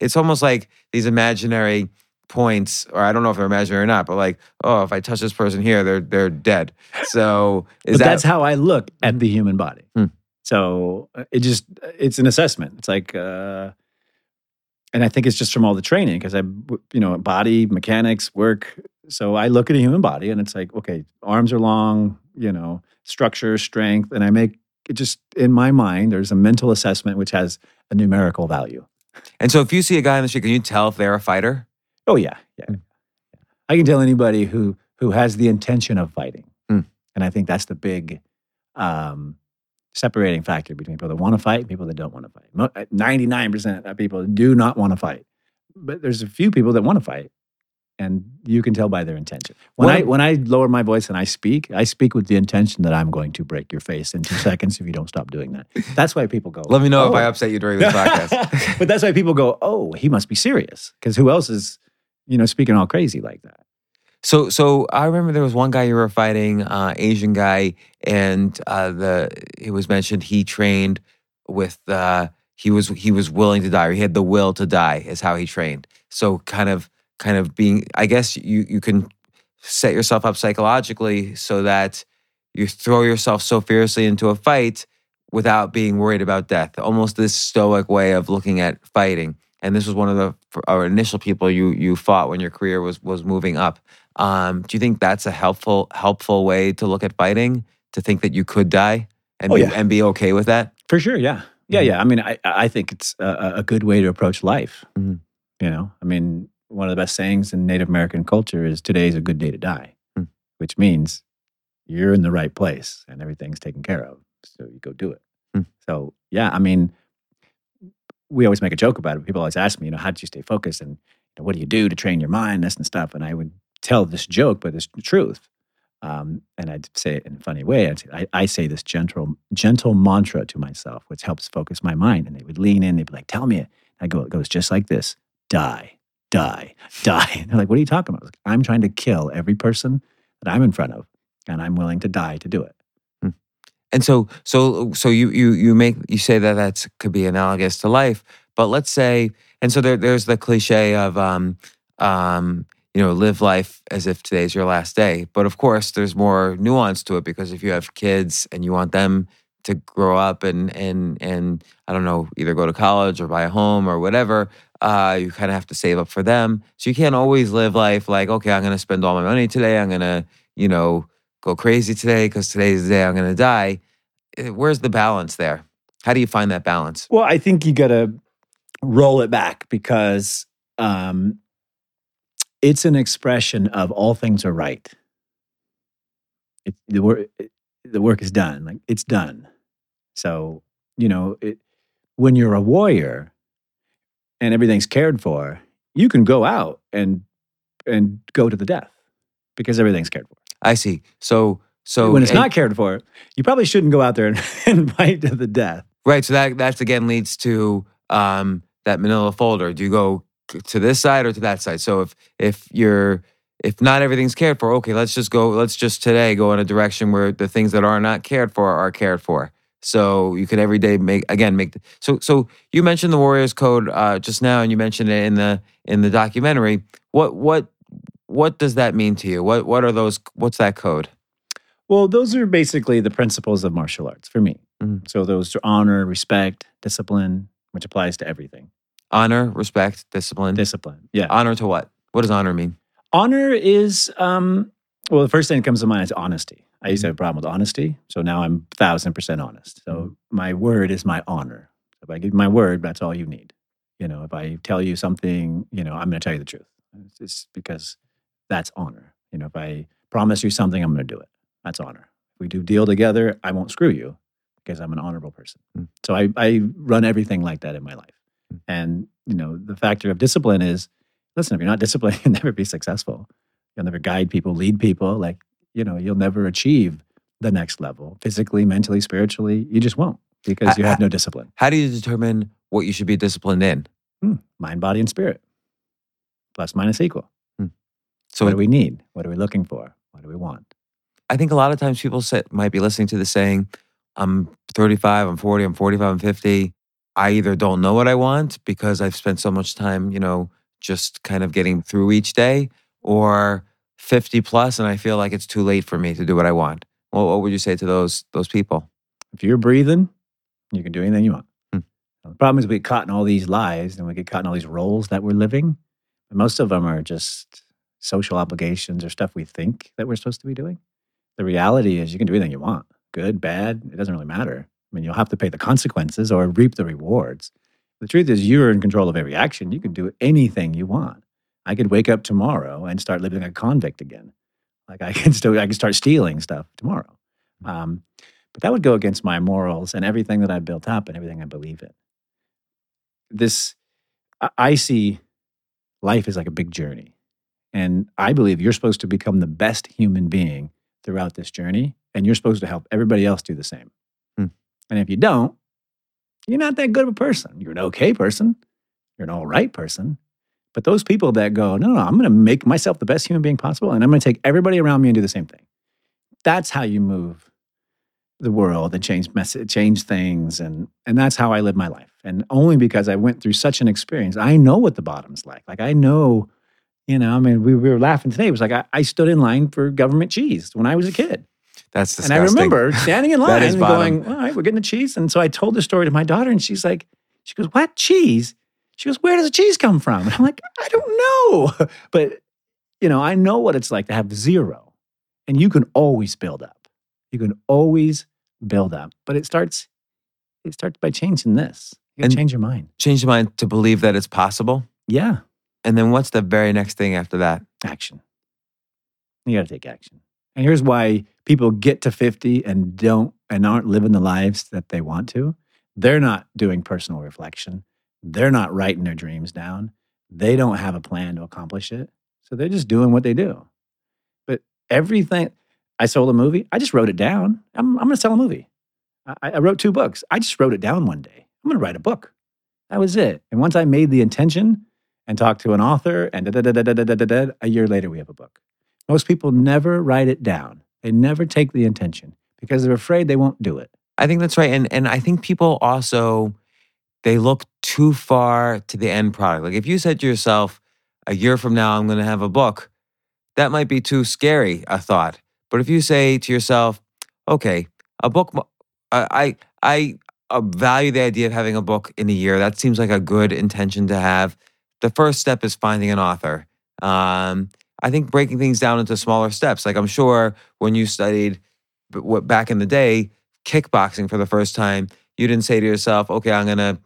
It's almost like these imaginary points, or I don't know if they're imaginary or not, but like, oh, if I touch this person here, they're they're dead. So is but that that's how I look at Mhm. the human body. Hmm. So uh, it just it's an assessment. It's like, uh, and I think it's just from all the training because I, you know, body mechanics work. So I look at a human body and it's like, okay, arms are long, you know, structure, strength, and I make it just in my mind. There's a mental assessment which has a numerical value. and so if you see a guy in the street, can you tell if they're a fighter? Oh yeah, yeah. Hmm. I can tell anybody who who has the intention of fighting, Hmm. and I think that's the big um, separating factor between people that want to fight and people that don't want to fight. Ninety nine percent of people do not want to fight, but there's a few people that want to fight, and you can tell by their intention. When What I when I lower my voice and I speak, I speak with the intention that I'm going to break your face in two [laughs] seconds if you don't stop doing that. That's why people go. Let me know if I "Oh." upset you during this [laughs] podcast. but that's why people go, oh, he must be serious. Because who else is, you know, speaking all crazy like that? So, so I remember there was one guy you were fighting, uh, Asian guy, and uh, the it was mentioned he trained with uh, he was he was willing to die or he had the will to die is how he trained so kind of kind of being i guess you you can set yourself up psychologically so that you throw yourself so fiercely into a fight without being worried about death almost this stoic way of looking at fighting and this was one of the our initial people you you fought when your career was was moving up um, do you think that's a helpful helpful way to look at fighting to think that you could die and Oh, be, yeah. and be okay with that For sure, yeah, yeah, Mhm. yeah. I mean, I I think it's a, a good way to approach life. Mhm. You know, I mean, one of the best sayings in Native American culture is "Today is a good day to die," Mm. which means you're in the right place and everything's taken care of. So you go do it. Mm. So yeah, I mean, we always make a joke about it. People always ask me, you know, how did you stay focused and you know, what do you do to train your mind, this and stuff. And I would tell this joke, but it's the truth. Um, and I'd say it in a funny way. Say, I, I say this gentle, gentle mantra to myself, which helps focus my mind. And they would lean in. They'd be like, "Tell me it." I go, "It goes just like this: die, die, [laughs] die." And they're like, "What are you talking about?" I I'm trying to kill every person that I'm in front of, and I'm willing to die to do it. And so, so, so you you you make you say that that's could be analogous to life, but let's say, and so there, there's the cliche of, um, um, you know, live life as if today's your last day. But of course, there's more nuance to it because if you have kids and you want them to grow up and and and I don't know, either go to college or buy a home or whatever, uh, you kind of have to save up for them. So you can't always live life like, okay, I'm going to spend all my money today. I'm going to, you know, go crazy today because today's the day I'm going to die. Eh, Where's the balance there? How do you find that balance? Well, I think you got to roll it back because um, it's an expression of all things are right. It, the work, the work is done. Like it's done. So you know, it, when you're a warrior and everything's cared for, you can go out and and go to the death because everything's cared for. I see. So, so when it's and- not cared for, you probably shouldn't go out there and, [laughs] and fight to the death. right. So that that's again leads to um, that Manila folder. Do you go to this side or to that side? So if if you're if not everything's cared for, okay, let's just go. Let's just today go in a direction where the things that are not cared for are cared for. So you could every day make again make the, so so you mentioned the Warriors Code uh, just now, and you mentioned it in the in the documentary. What what what does that mean to you? What what are those? What's that code? Well, those are basically the principles of martial arts for me. Mhm. So those are honor, respect, discipline, which applies to everything. Honor, respect, discipline. Discipline. Yeah. honor to what? What does honor mean? honor is um well the first thing that comes to mind is honesty. I used to have a problem with honesty. So now I'm thousand percent honest. So my word is my honor. If I give my word, that's all you need. You know, if I tell you something, you know, I'm gonna tell you the truth. It's because that's honor. You know, if I promise you something, I'm gonna do it. That's honor. If we do deal together, I won't screw you because I'm an honorable person. Mm. So I, I run everything like that in my life. Mm. And, you know, the factor of discipline is listen, if you're not disciplined, [laughs] you'll never be successful. You'll never guide people, lead people. Like, you know, you'll never achieve the next level physically, mentally, spiritually. You just won't because you have no discipline. How do you determine what you should be disciplined in? Hmm. Mind, body, and spirit. Plus, minus, equal. So what do we need? What are we looking for? What do we want? I think a lot of times people say, might be listening to the saying, I'm 35, I'm 40, I'm 45, I'm 50. I either don't know what I want because I've spent so much time, you know, just kind of getting through each day, or 50 plus and I feel like it's too late for me to do what I want. Well, what would you say to those those people? If you're breathing, you can do anything you want. Hmm. The problem is we get caught in all these lies and we get caught in all these roles that we're living. And most of them are just social obligations or stuff we think that we're supposed to be doing. The reality is you can do anything you want. Good, bad, it doesn't really matter. I mean, you'll have to pay the consequences or reap the rewards. The truth is you're in control of every action. You can do anything you want. I could wake up tomorrow and start living like a convict again. Like I can still I can start stealing stuff tomorrow. Um, but that would go against my morals and everything that I built up and everything I believe in. This, I- see life as like a big journey. And I believe you're supposed to become the best human being throughout this journey. And you're supposed to help everybody else do the same. Hmm. And if you don't, you're not that good of a person. You're an okay person. You're an all right person. But those people that go, no, no, I'm going to make myself the best human being possible and I'm going to take everybody around me and do the same thing. That's how you move the world and change message, change things, and and that's how I live my life. And only because I went through such an experience, I know what the bottom's like. Like I know, you know. I mean, we, we were laughing today. It was like I, I stood in line for government cheese when I was a kid. That's disgusting. And. I remember [laughs] standing in line and going, all right, we're getting the cheese. And so I told the story to my daughter, and she's like, she goes, what cheese? She goes, where does the cheese come from? And I'm like, I don't know. [laughs] But, you know, I know what it's like to have zero. And you can always build up. You can always build up. But it starts, it starts by changing this. You gotta change your mind. change your mind to believe that it's possible. Yeah. And then what's the very next thing after that? Action. You gotta take action. And here's why people get to 50 and don't and aren't living the lives that they want to. They're not doing personal reflection. They're not writing their dreams down. They don't have a plan to accomplish it. So they're just doing what they do. But everything, I sold a movie. I just wrote it down. I'm, I'm going to sell a movie. I, I wrote two books. I just wrote it down one day. I'm going to write a book. That was it. And once I made the intention and talk to an author, and da, da, da, da, da, da, da, da, a year later, we have a book. Most people never write it down. They never take the intention because they're afraid they won't do it. I think that's right. And and I think people also they look too far to the end product. Like if you said to yourself, a year from now I'm gonna have a book, that might be too scary a thought. But if you say to yourself, okay, a book I I, I uh, value the idea of having a book in a year. That seems like a good intention to have. The first step is finding an author. Um, I think breaking things down into smaller steps. Like I'm sure when you studied back in the day, kickboxing for the first time, you didn't say to yourself, okay, I'm going to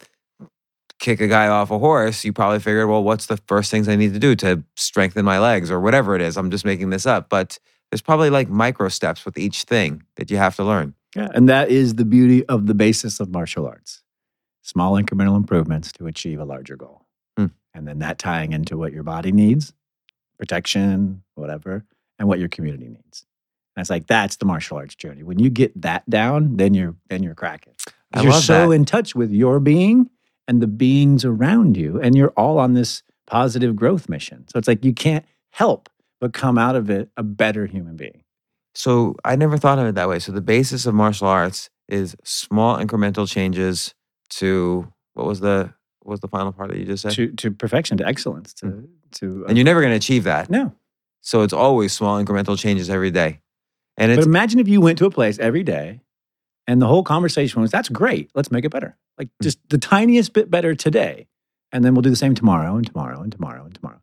kick a guy off a horse. You probably figured, well, what's the first things I need to do to strengthen my legs or whatever it is? I'm just making this up. But there's probably like micro steps with each thing that you have to learn. Yeah. And that is the beauty of the basis of martial arts small incremental improvements to achieve a larger goal. And then that tying into what your body needs, protection, whatever, and what your community needs. And it's like that's the martial arts journey. When you get that down, then you're then you're cracking. You're so that. in touch with your being and the beings around you, and you're all on this positive growth mission. So it's like you can't help but come out of it a better human being. So I never thought of it that way. So the basis of martial arts is small incremental changes to what was the was the final part that you just said? To to perfection, to excellence, to to and you're never going to achieve that. no. So it's always small incremental changes every day. And But imagine if you went to a place every day and the whole conversation was, that's great. Let's make it better. Like Hmm. just the tiniest bit better today. And then we'll do the same tomorrow and tomorrow and tomorrow and tomorrow.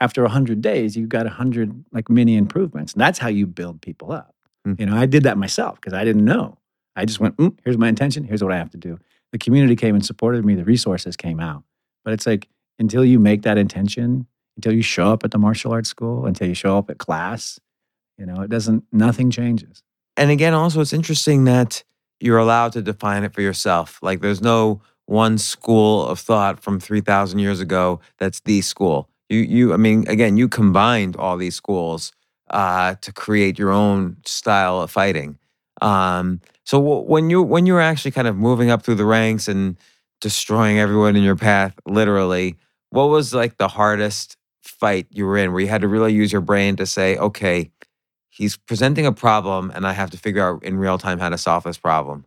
After 100 days, you've got 100 like mini improvements. And that's how you build people up. Hmm. You know, I did that myself because I didn't know. I just went, mm, here's my intention. Here's what I have to do. The community came and supported me. The resources came out. But it's like until you make that intention, until you show up at the martial arts school, until you show up at class, you know, it doesn't, nothing changes. and again, also it's interesting that you're allowed to define it for yourself. Like there's no one school of thought from 3,000 years ago that's the school. You, you, I mean, again, you combined all these schools uh, to create your own style of fighting. Um, so when you when you were actually kind of moving up through the ranks and destroying everyone in your path, literally, what was like the hardest fight you were in, where you had to really use your brain to say, okay, he's presenting a problem, and I have to figure out in real time how to solve this problem.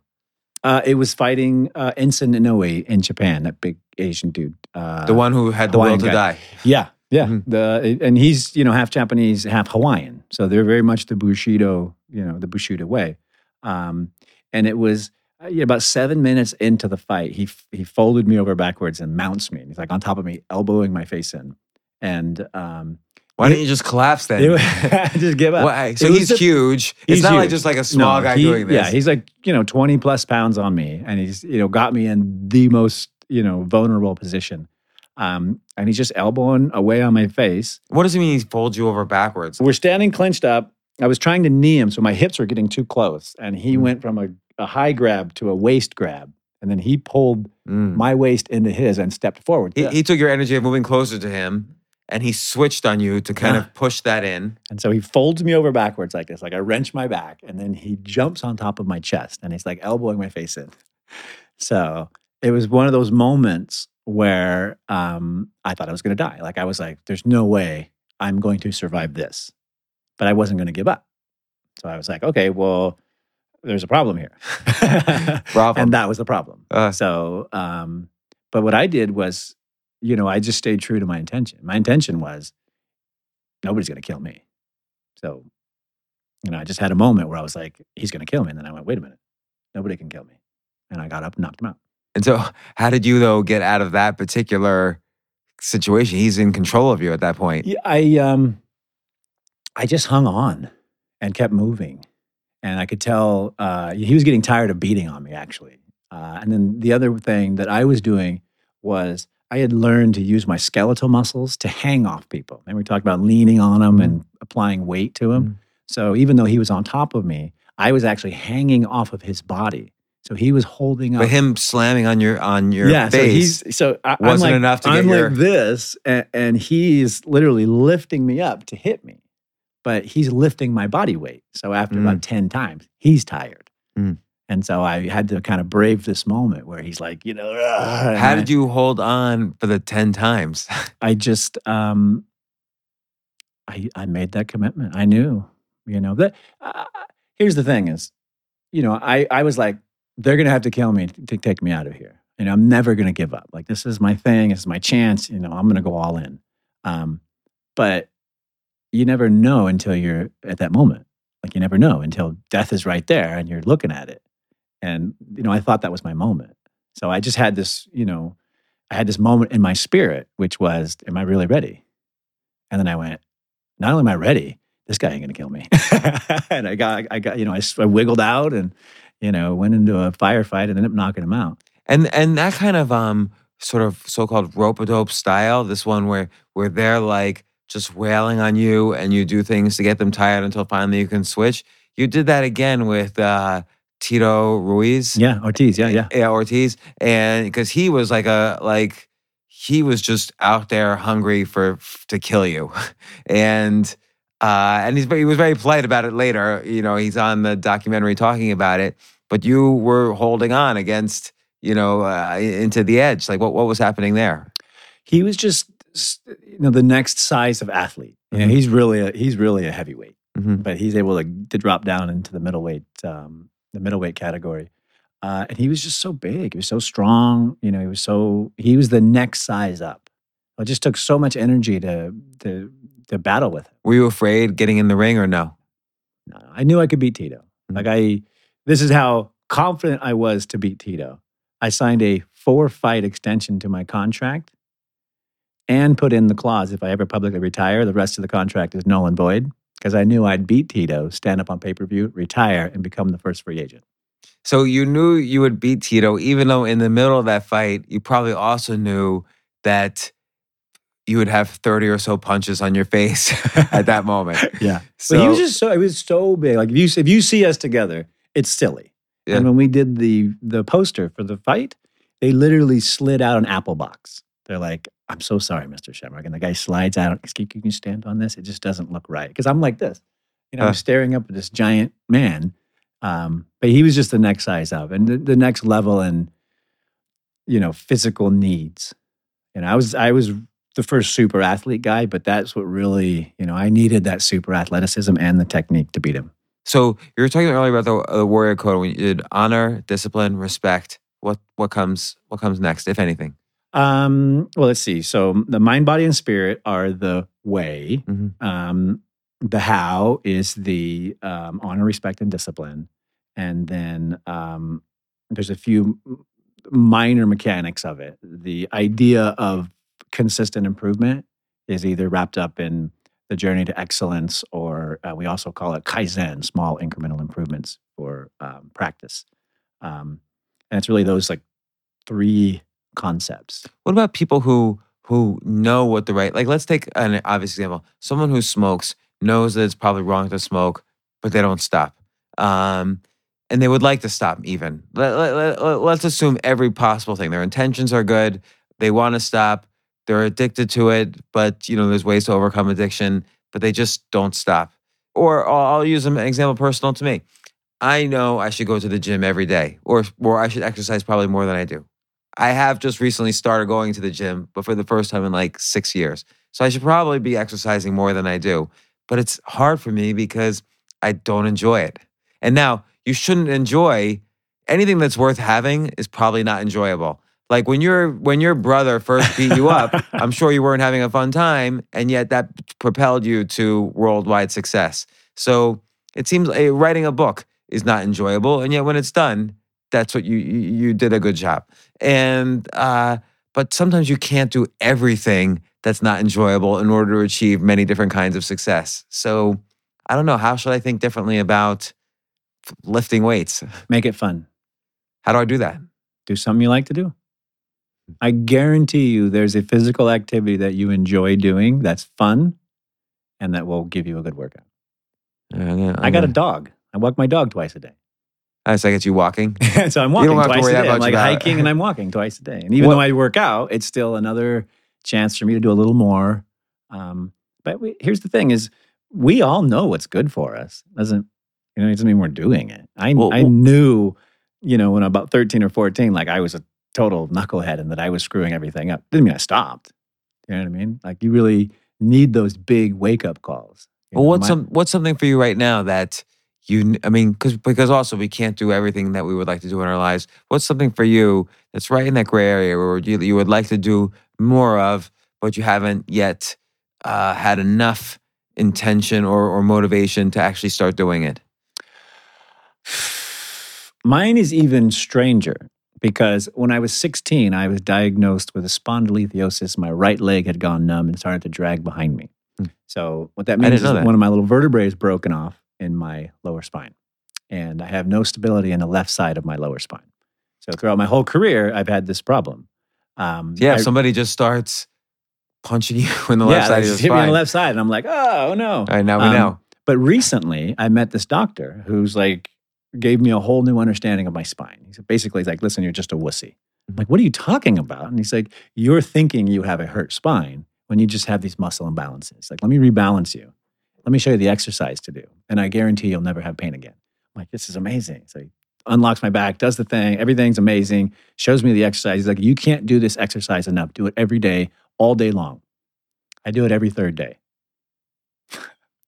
Uh, it was fighting uh, Enson Inoue in Japan, that big Asian dude. Uh, The one who had the Hawaiian will to guy. die. Yeah, yeah. Mhm. The and he's you know half Japanese, half Hawaiian, so they're very much the Bushido, you know, the Bushido way. Um, and it was uh, about seven minutes into the fight, he he folded me over backwards and mounts me. And he's like on top of me, elbowing my face in, and um, Why didn't you just collapse then? [laughs] just give up. Why- so he's a- huge. he's it's not like just like a small No, guy he- doing this. Yeah, he's like, you know, 20 plus pounds on me. And he's, you know, got me in the most, you know, vulnerable position. Um, and he's just elbowing away on my face. what does he mean? He folds you over backwards. We're standing clenched up. I was trying to knee him, so my hips were getting too close. And he Mm. went from a, a high grab to a waist grab. And then he pulled Mm. my waist into his and stepped forward. He, he took your energy of moving closer to him, and he switched on you to kind Yeah. of push that in. And so he folds me over backwards like this, like I wrench my back, and then he jumps on top of my chest and he's like elbowing my face in. So it was one of those moments where um, I thought I was going to die. Like I was like, there's no way I'm going to survive this, but I wasn't going to give up. So I was like, okay, well, there's a problem here. [laughs] [laughs] Problem. And that was the problem. Uh. so, um, but what I did was, you know, I just stayed true to my intention. My intention was nobody's going to kill me. So, you know, I just had a moment where I was like, he's going to kill me. And then I went, wait a minute, nobody can kill me. And I got up and knocked him out. And so, how did you though get out of that particular situation? He's in control of you at that point. Yeah, I um, I just hung on and kept moving, and I could tell uh, he was getting tired of beating on me actually. Uh, and then the other thing that I was doing was I had learned to use my skeletal muscles to hang off people. And we talked about leaning on them and applying weight to them. Mm. So even though he was on top of me, I was actually hanging off of his body. So he was holding up. But him slamming on your on your yeah, so he's so I, I'm wasn't like, enough to get I'm your- like this, and, and he's literally lifting me up to hit me, but he's lifting my body weight. So after about ten times, he's tired, Mm. and so I had to kind of brave this moment where he's like, you know, How I- did you hold on for the ten times? [laughs] I just um, I I made that commitment. I knew, you know, that. Uh, here's the thing: is, you know, I I was like, they're gonna have to kill me to take me out of here. You know, I'm never gonna give up. Like this is my thing. This is my chance. You know, I'm gonna go all in. Um, but you never know until you're at that moment. Like you never know until death is right there and you're looking at it. And you know, I thought that was my moment. So I just had this, you know, I had this moment in my spirit, which was, "Am I really ready?" And then I went, "Not only am I ready, this guy ain't gonna kill me." [laughs] and I got, I got, you know, I wiggled out and, you know, went into a firefight and ended up knocking him out. and and that kind of um sort of so-called rope a dope style this one where where they're like just wailing on you and you do things to get them tired until finally you can switch. You did that again with uh tito ruiz? Yeah, Ortiz. Yeah, yeah. yeah ortiz. And because he was like a like he was just out there hungry for to kill you. [laughs] And uh and he's he was very polite about it later. You know he's on the documentary talking about it. But you were holding on against you know uh, into the edge. Like what what was happening there? He was just, you know, the next size of athlete. You know, Mhm. he's really, a, he's really a heavyweight. Mhm. but he's able to, to drop down into the middleweight um, the middleweight category. Uh, and he was just so big. He was so strong. You know, he was so he was the next size up. It just took so much energy to to to battle with him. were you afraid getting in the ring or no No, I knew I could beat Tito. Mhm. Like I, this is how confident I was to beat Tito. I signed a four fight extension to my contract, and put in the clause if I ever publicly retire, the rest of the contract is null and void because I knew I'd beat Tito, stand up on pay per view, retire, and become the first free agent. so you knew you would beat tito even though in the middle of that fight you probably also knew that you would have 30 or so punches on your face [laughs] at that moment [laughs] Yeah. so but he was just so it was so big. Like if you if you see us together, it's silly. Yeah. And when we did the the poster for the fight, they literally slid out an apple box. They're like, "I'm so sorry, Mr. Shamrock," and the guy slides out. Can you stand on this? It just doesn't look right because I'm like this, you know, Huh. I'm staring up at this giant man. Um, but he was just the next size up and the, the next level in, you know, physical needs. And I was I was the first super athlete guy, but that's what really, you know, I needed that super athleticism and the technique to beat him. So you were talking earlier about the, the warrior code when you did honor, discipline, respect. What what comes what comes next, if anything? Um, well, let's see. So the mind, body, and spirit are the way. Mhm. Um, the how is the um, honor, respect, and discipline. And then um, there's a few minor mechanics of it. The idea of consistent improvement is either wrapped up in the journey to excellence, or uh, we also call it kaizen, small incremental improvements for um, practice. Um, and it's really those like three concepts. What about people who who know what the right like? Let's take an obvious example. Someone who smokes knows that it's probably wrong to smoke, but they don't stop. Um, and they would like to stop even. Let, let, let, let's assume every possible thing. Their intentions are good. They want to stop. They're addicted to it, but you know, there's ways to overcome addiction, but they just don't stop. Or I'll, I'll use an example personal to me. I know I should go to the gym every day, or or I should exercise probably more than I do. I have just recently started going to the gym, but for the first time in like six years. So I should probably be exercising more than I do. But it's hard for me because I don't enjoy it. And now you shouldn't enjoy anything that's worth having is probably not enjoyable. Like when your when your brother first beat you up, [laughs] I'm sure you weren't having a fun time, and yet that propelled you to worldwide success. So it seems like writing a book is not enjoyable, and yet when it's done, that's what you you, did a good job. And uh, but sometimes you can't do everything that's not enjoyable in order to achieve many different kinds of success. So I don't know. How should I think differently about lifting weights? [laughs] Make it fun. How do I do that? Do something you like to do. I guarantee you there's a physical activity that you enjoy doing that's fun and that will give you a good workout. I got a dog. I walk my dog twice a day. I so I get you walking. [laughs] so I'm walking twice a day. I'm like hiking and I'm walking twice a day. And even Well- though I work out, it's still another chance for me to do a little more. Um, but we, here's the thing: is we all know what's good for us. Doesn't you know? It doesn't mean we're doing it. I Well, I well- knew, you know, when I'm about 13 or 14, like I was a total knucklehead and that I was screwing everything up. Didn't mean I stopped. You know what I mean? Like you really need those big wake up calls. Well, know, what's my- some what's something for you right now that you? I mean, because because also we can't do everything that we would like to do in our lives. What's something for you that's right in that gray area where you you would like to do more of, but you haven't yet uh, had enough intention or or motivation to actually start doing it? Mine is even stranger because when I was 16, I was diagnosed with a spondylolisthesis. My right leg had gone numb and started to drag behind me. Hmm. So what that means is that. one of my little vertebrae is broken off in my lower spine, and I have no stability in the left side of my lower spine. So throughout my whole career, I've had this problem. Um, Yeah, I- if somebody just starts punching [laughs] you in the yeah, left side of your hit me on the left side, and I'm like, oh no. All right, now we Um, know. But recently, I met this doctor who's like, gave me a whole new understanding of my spine. He's basically he's like, listen, you're just a wussy. I'm like, what are you talking about? And he's like, you're thinking you have a hurt spine when you just have these muscle imbalances. Like, let me rebalance you. Let me show you the exercise to do. And I guarantee you'll never have pain again. I'm like, this is amazing. So he unlocks my back, does the thing, everything's amazing, shows me the exercise. He's like, you can't do this exercise enough. Do it every day, all day long. I do it every third day.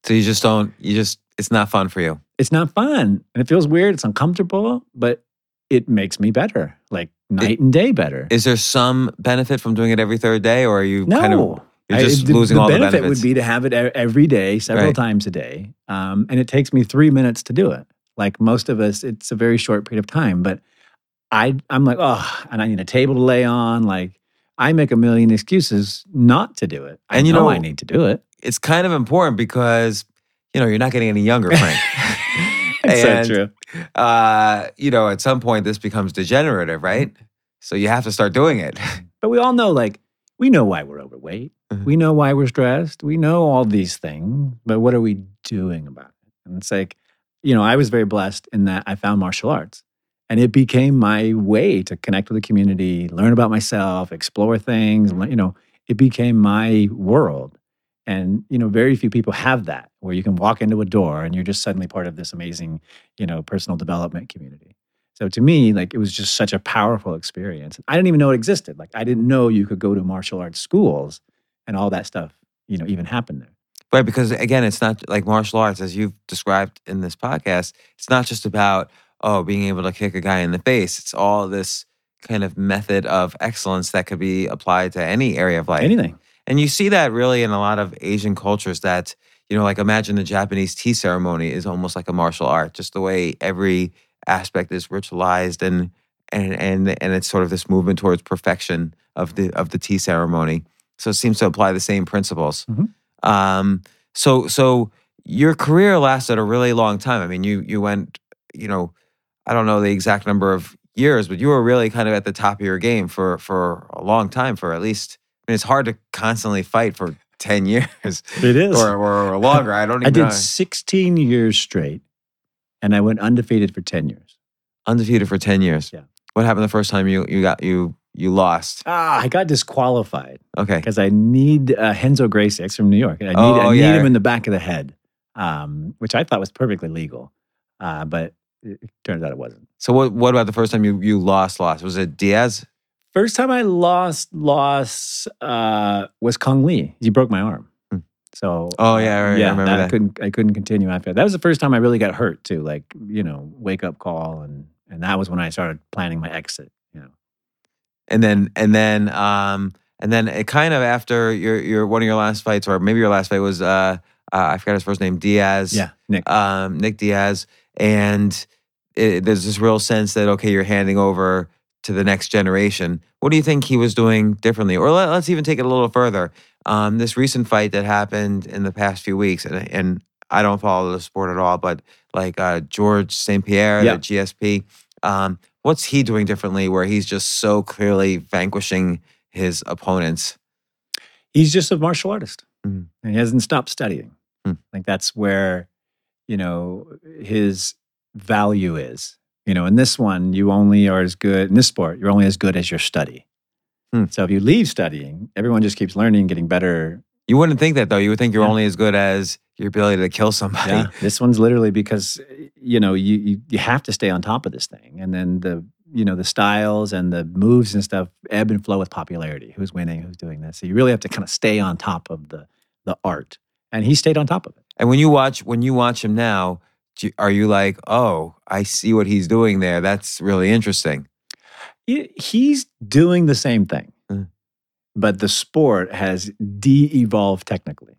So you just don't. You just. It's not fun for you. it's not fun and it feels weird. It's uncomfortable, but it makes me better, like night and day better. Is there some benefit from doing it every third day, or are you no, kind of you're I- just the, losing the all the benefit benefits? would be to have it every day, several Right. times a day, um, and it takes me three minutes to do it. Like most of us, it's a very short period of time. But I, I'm like, oh, and I need a table to lay on. Like I make a million excuses not to do it. I And you know, know- I need to do it. it's kind of important because you know you're not getting any younger, Frank. [laughs] And- so true. uh, you know, at some point this becomes degenerative, right? So you have to start doing it. But we all know, like, we know why we're overweight. We know why we're stressed. We know all these things, but what are we doing about it? And it's like, you know, I was very blessed in that I found martial arts and it became my way to connect with the community, learn about myself, explore things. You know, it became my world. And, you know, very few people have that where you can walk into a door and you're just suddenly part of this amazing, you know, personal development community. So to me, like it was just such a powerful experience. I didn't even know it existed. Like I didn't know you could go to martial arts schools and all that stuff, you know, even happened there. Right, because again, it's not like martial arts, as you've described in this podcast. It's not just about oh, being able to kick a guy in the face. It's all this kind of method of excellence that could be applied to any area of life. Anything. And you see that really in a lot of Asian cultures. That you know, like imagine the Japanese tea ceremony is almost like a martial art, just the way every aspect is ritualized and and and and it's sort of this movement towards perfection of the of the tea ceremony. So it seems to apply the same principles. Mhm. Um, so so your career lasted a really long time. I mean, you you went, you know, I don't know the exact number of years, but you were really kind of at the top of your game for for a long time. For at least, I mean, it's hard to constantly fight for ten [laughs] years It is. or, or longer. I don't even know. I did know. 16 years straight and I went undefeated for 10 years. Undefeated for ten years. Yeah. What happened the first time you you got you you lost? Ah, I got disqualified Okay. because I kneed uh, Renzo Gracie X from New York. I kneed, Oh, I kneed yeah. him in the back of the head, um, which I thought was perfectly legal. Uh, but it it turns out it wasn't. So what what about the first time you you lost lost? Was it Diaz? First time I lost, lost uh, was Cung Le. He broke my arm. Hmm. So Oh, yeah, right, I yeah, remember I that. couldn't I couldn't continue after that. That was the first time I really got hurt too. Like you know, wake up call, and and that was when I started planning my exit. And then and then um and then it kind of after your your one of your last fights or maybe your last fight was uh, uh I forgot his first name Diaz. Yeah, Nick. um Nick Diaz. And it, there's this real sense that okay you're handing over to the next generation. What do you think he was doing differently? Or let, us even take it a little further. Um this recent fight that happened in the past few weeks and and I don't follow the sport at all but like uh George St Pierre Yeah. the GSP um what's he doing differently where he's just so clearly vanquishing his opponents he's just a martial artist Mhm. and he hasn't stopped studying Hmm. like that's where you know his value is you know in this one you only are as good in this sport you're only as good as your study Hmm. so if you leave studying everyone just keeps learning getting better you wouldn't think that though. You would think you're Yeah. only as good as your ability to kill somebody. Yeah. [laughs] This one's literally because you know you, you you have to stay on top of this thing. And then the you know the styles and the moves and stuff ebb and flow with popularity. Who's winning? Who's doing this? So you really have to kind of stay on top of the the art. And he stayed on top of it. And when you watch when you watch him now, do you- are you like, oh, I see what he's doing there? That's really interesting. He's doing the same thing. But the sport has de-evolved technically.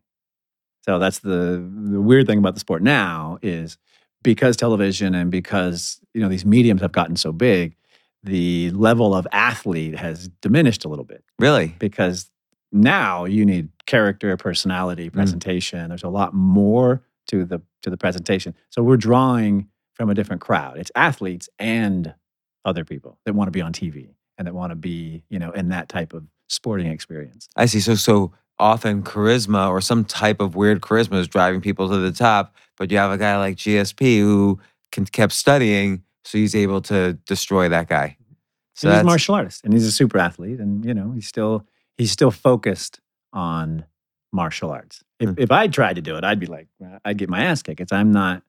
So that's the the weird thing about the sport now is because television and because you know these mediums have gotten so big, the level of athlete has diminished a little bit Really? because now you need character, personality, hmm. presentation. There's a lot more to the to the presentation. So we're drawing from a different crowd. It's athletes and other people that want to be on TV and that want to be, you know, in that type of sporting experience. I see. So so often charisma or some type of weird charisma is driving people to the top, but you have a guy like GSP who can, kept studying, so he's able to destroy that guy. So he's a martial artist and he's a super athlete and you know, he's still he's still focused on martial arts. If Hmm. if I tried to do it, I'd be like I'd get my ass kicked. It's I'm not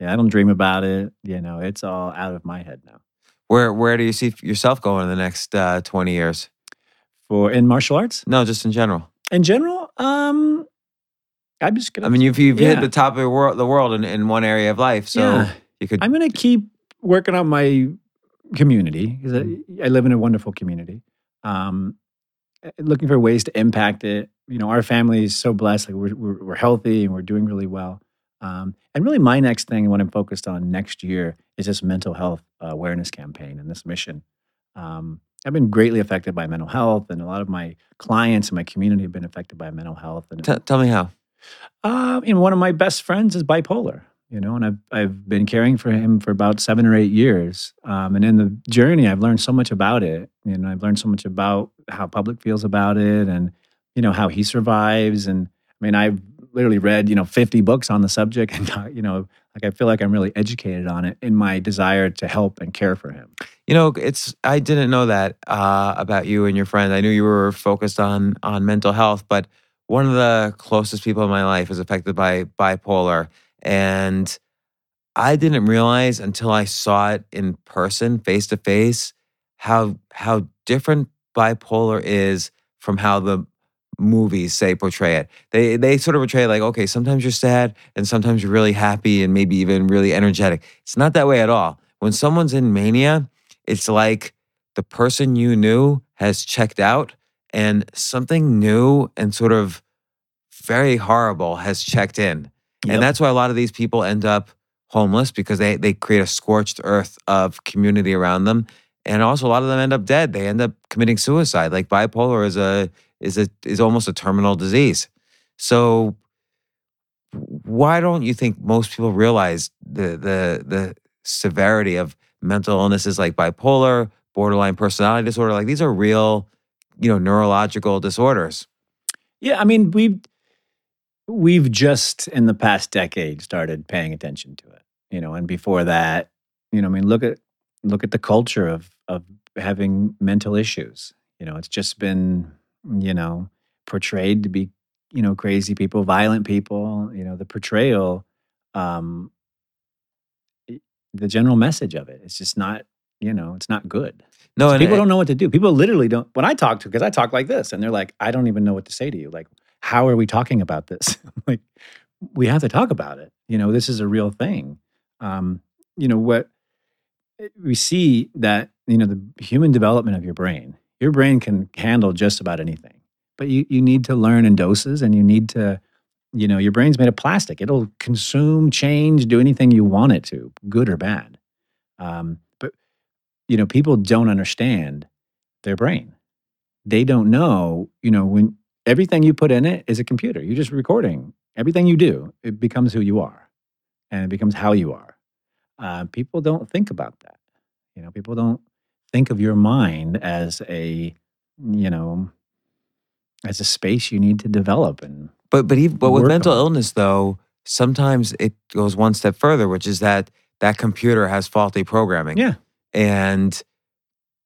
yeah, I don't dream about it. You know, it's all out of my head now. where where do you see yourself going in the next uh, twenty years? For in martial arts? No, just in general. In general, um I'm just gonna I mean, you've you've hit the top of the world, the world in, in one area of life, so Yeah. you could. I'm going to keep working on my community because. I, I live in a wonderful community. Um, eh, looking for ways to impact it. You know, our family is so blessed. Like we're, we're, we're healthy and we're doing really well. Um, and really, my next thing, what I'm focused on next year, is this mental health uh, awareness campaign and this mission. Um, I've been greatly affected by mental health, and a lot of my clients in my community have been affected by mental health. And T- tell me how. uh, know, one of my best friends is bipolar, you know, and I've I've been caring for him for about seven or eight years. Um, and in the journey, I've learned so much about it. You know, I've learned so much about how public feels about it, and you know how he survives. And I mean, I've literally read you know fifty books on the subject, [laughs] and you know, like I feel like I'm really educated on it in my desire to help and care for him. You know, it's I didn't know that uh, about you and your friend. I knew you were focused on on mental health, but one of the closest people in my life is affected by bipolar, and I didn't realize until I saw it in person, face to face, how how different bipolar is from how the movies say portray it. They they sort of portray it like, okay, sometimes you're sad and sometimes you're really happy and maybe even really energetic. It's not that way at all. When someone's in mania, it's like the person you knew has checked out and something new and sort of very horrible has checked in. Yep. And that's why a lot of these people end up homeless because they they create a scorched earth of community around them. And also a lot of them end up dead. They end up committing suicide. Like bipolar is a is a is almost a terminal disease. So why don't you think most people realize the the the severity of mental illnesses like bipolar, borderline personality disorder? Like these are real, you know, neurological disorders. Yeah, I mean, we've we've just in the past decade started paying attention to it. You know, and before that, you know, I mean, look at look at the culture of of having mental issues. You know, it's just been, you know, portrayed to be, you know, crazy people, violent people, you know, the portrayal um the general message of it. It's just not, you know, it's not good. No, So and people it- don't know what to do. People literally don't. When I talk to, because I talk like this, and they're like, I don't even know what to say to you. Like, how are we talking about this? [laughs] like, we have to talk about it. You know, this is a real thing. Um, you know what we see that you know the human development of your brain. Your brain can handle just about anything, but you you need to learn in doses, and you need to you know your brain's made of plastic. It'll consume change do anything you want it to good or bad. Um, but you know people don't understand their brain. They don't know you know when everything you put in it is a computer. You're just recording. Everything you do it becomes who you are and it becomes how you are. Uh, people don't think about that. You know people don't think of your mind as a you know as a space you need to develop and But but even, but with mental on. illness though, sometimes it goes one step further, which is that that computer has faulty programming. Yeah. And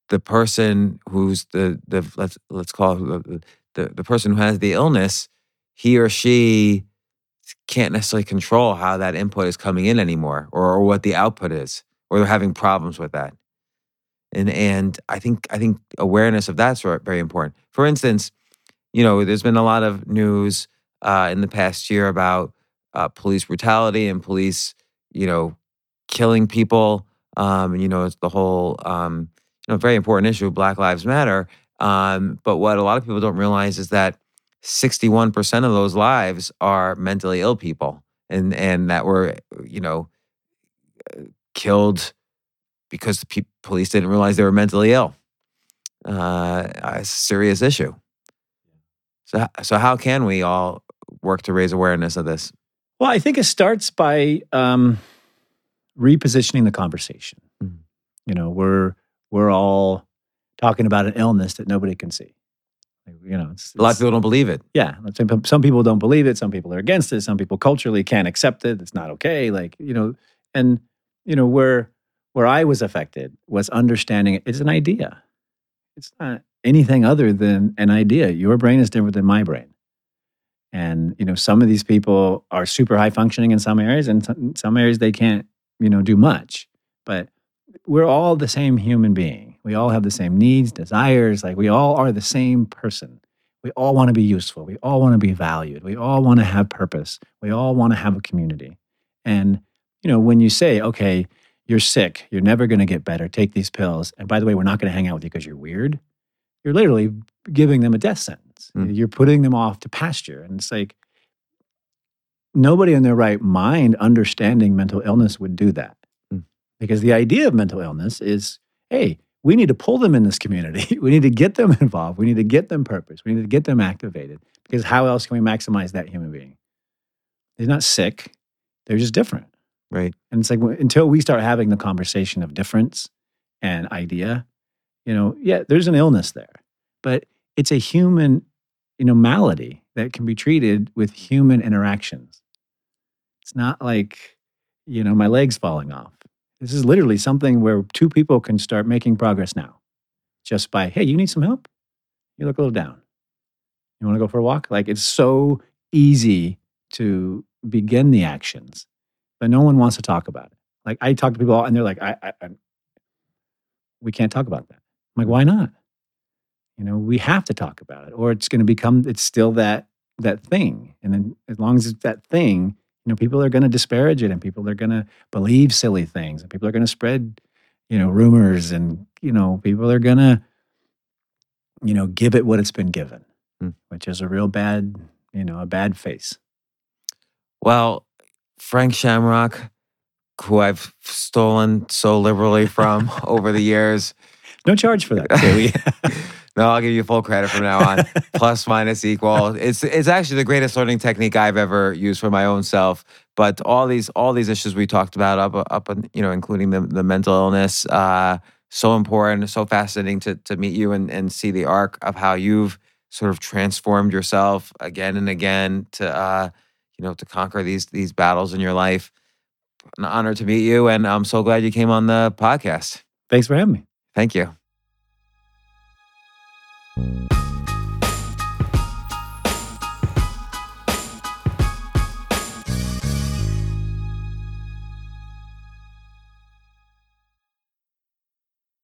the person who's the the let's let's call it the, the the person who has the illness, he or she can't necessarily control how that input is coming in anymore or, or what the output is or they're having problems with that and and i think i think awareness of that's ver- very important. For instance you know there's been a lot of news uh, in the past year about uh, police brutality and police you know killing people. Um, you know it's the whole um, you know very important issue black lives matter. Um, but what a lot of people don't realize is that 61% of those lives are mentally ill people and and that were you know uh, killed because the pe- police didn't realize they were mentally ill uh, it's a serious issue so so how can we all work to raise awareness of this Well, I think it starts by um, repositioning the conversation. Mhm. You know, we're we're all talking about an illness that nobody can see. Like, You know, it's, a lot of people don't believe it yeah. Some people don't believe it. Some people are against it. Some people culturally can't accept it. It's not okay. Like you know, and you know where where I was affected was understanding. It's an idea. It's not anything other than an idea. Your brain is different than my brain. And you know, some of these people are super high functioning in some areas, and some- some areas they can't, you know, do much. But we're all the same human being. We all have the same needs, desires. Like we all are the same person. We all want to be useful. We all want to be valued. We all want to have purpose. We all want to have a community. And you know, when you say, "Okay, you're sick. You're never going to get better. Take these pills." And by the way, we're not going to hang out with you because you're weird. You're literally giving them a death sentence. Mm. You're putting them off to pasture. And it's like nobody in their right mind understanding mental illness would do that. Mm. Because the idea of mental illness is hey, we need to pull them in this community. [laughs] we need to get them [laughs] involved. We need to get them purpose. We need to get them activated. Because how else can we maximize that human being? They're not sick, they're just different. Right And it's like until we start having the conversation of difference and idea, you know, yeah, there's an illness there, but it's a human, you know, malady that can be treated with human interactions. It's not like, you know, my leg's falling off. This is literally something where two people can start making progress now just by, hey, you need some help? You look a little down. You want to go for a walk? Like it's so easy to begin the actions, but no one wants to talk about it. Like I talk to people and they're like, I, I, I we can't talk about that. I'm like, why not? You know, we have to talk about it, or it's going to become it's still that that thing. And then as long as it's that thing, you know, people are going to disparage it, and people are going to believe silly things, and people are going to spread, you know, rumors, and you know, people are going to, you know, give it what it's been given, Hmm. which is a real bad, you know, a bad face. Well, Frank Shamrock, who I've stolen so liberally from [laughs] over the years. No charge for that. Okay, [laughs] No, I'll give you full credit from now on. [laughs] Plus, minus, equal. It's it's actually the greatest learning technique I've ever used for my own self. But all these all these issues we talked about up up and you know, including the the mental illness, uh, so important, so fascinating to to meet you and and see the arc of how you've sort of transformed yourself again and again to uh, you know to conquer these these battles in your life. An honor to meet you, and I'm so glad you came on the podcast. Thanks for having me. Thank you.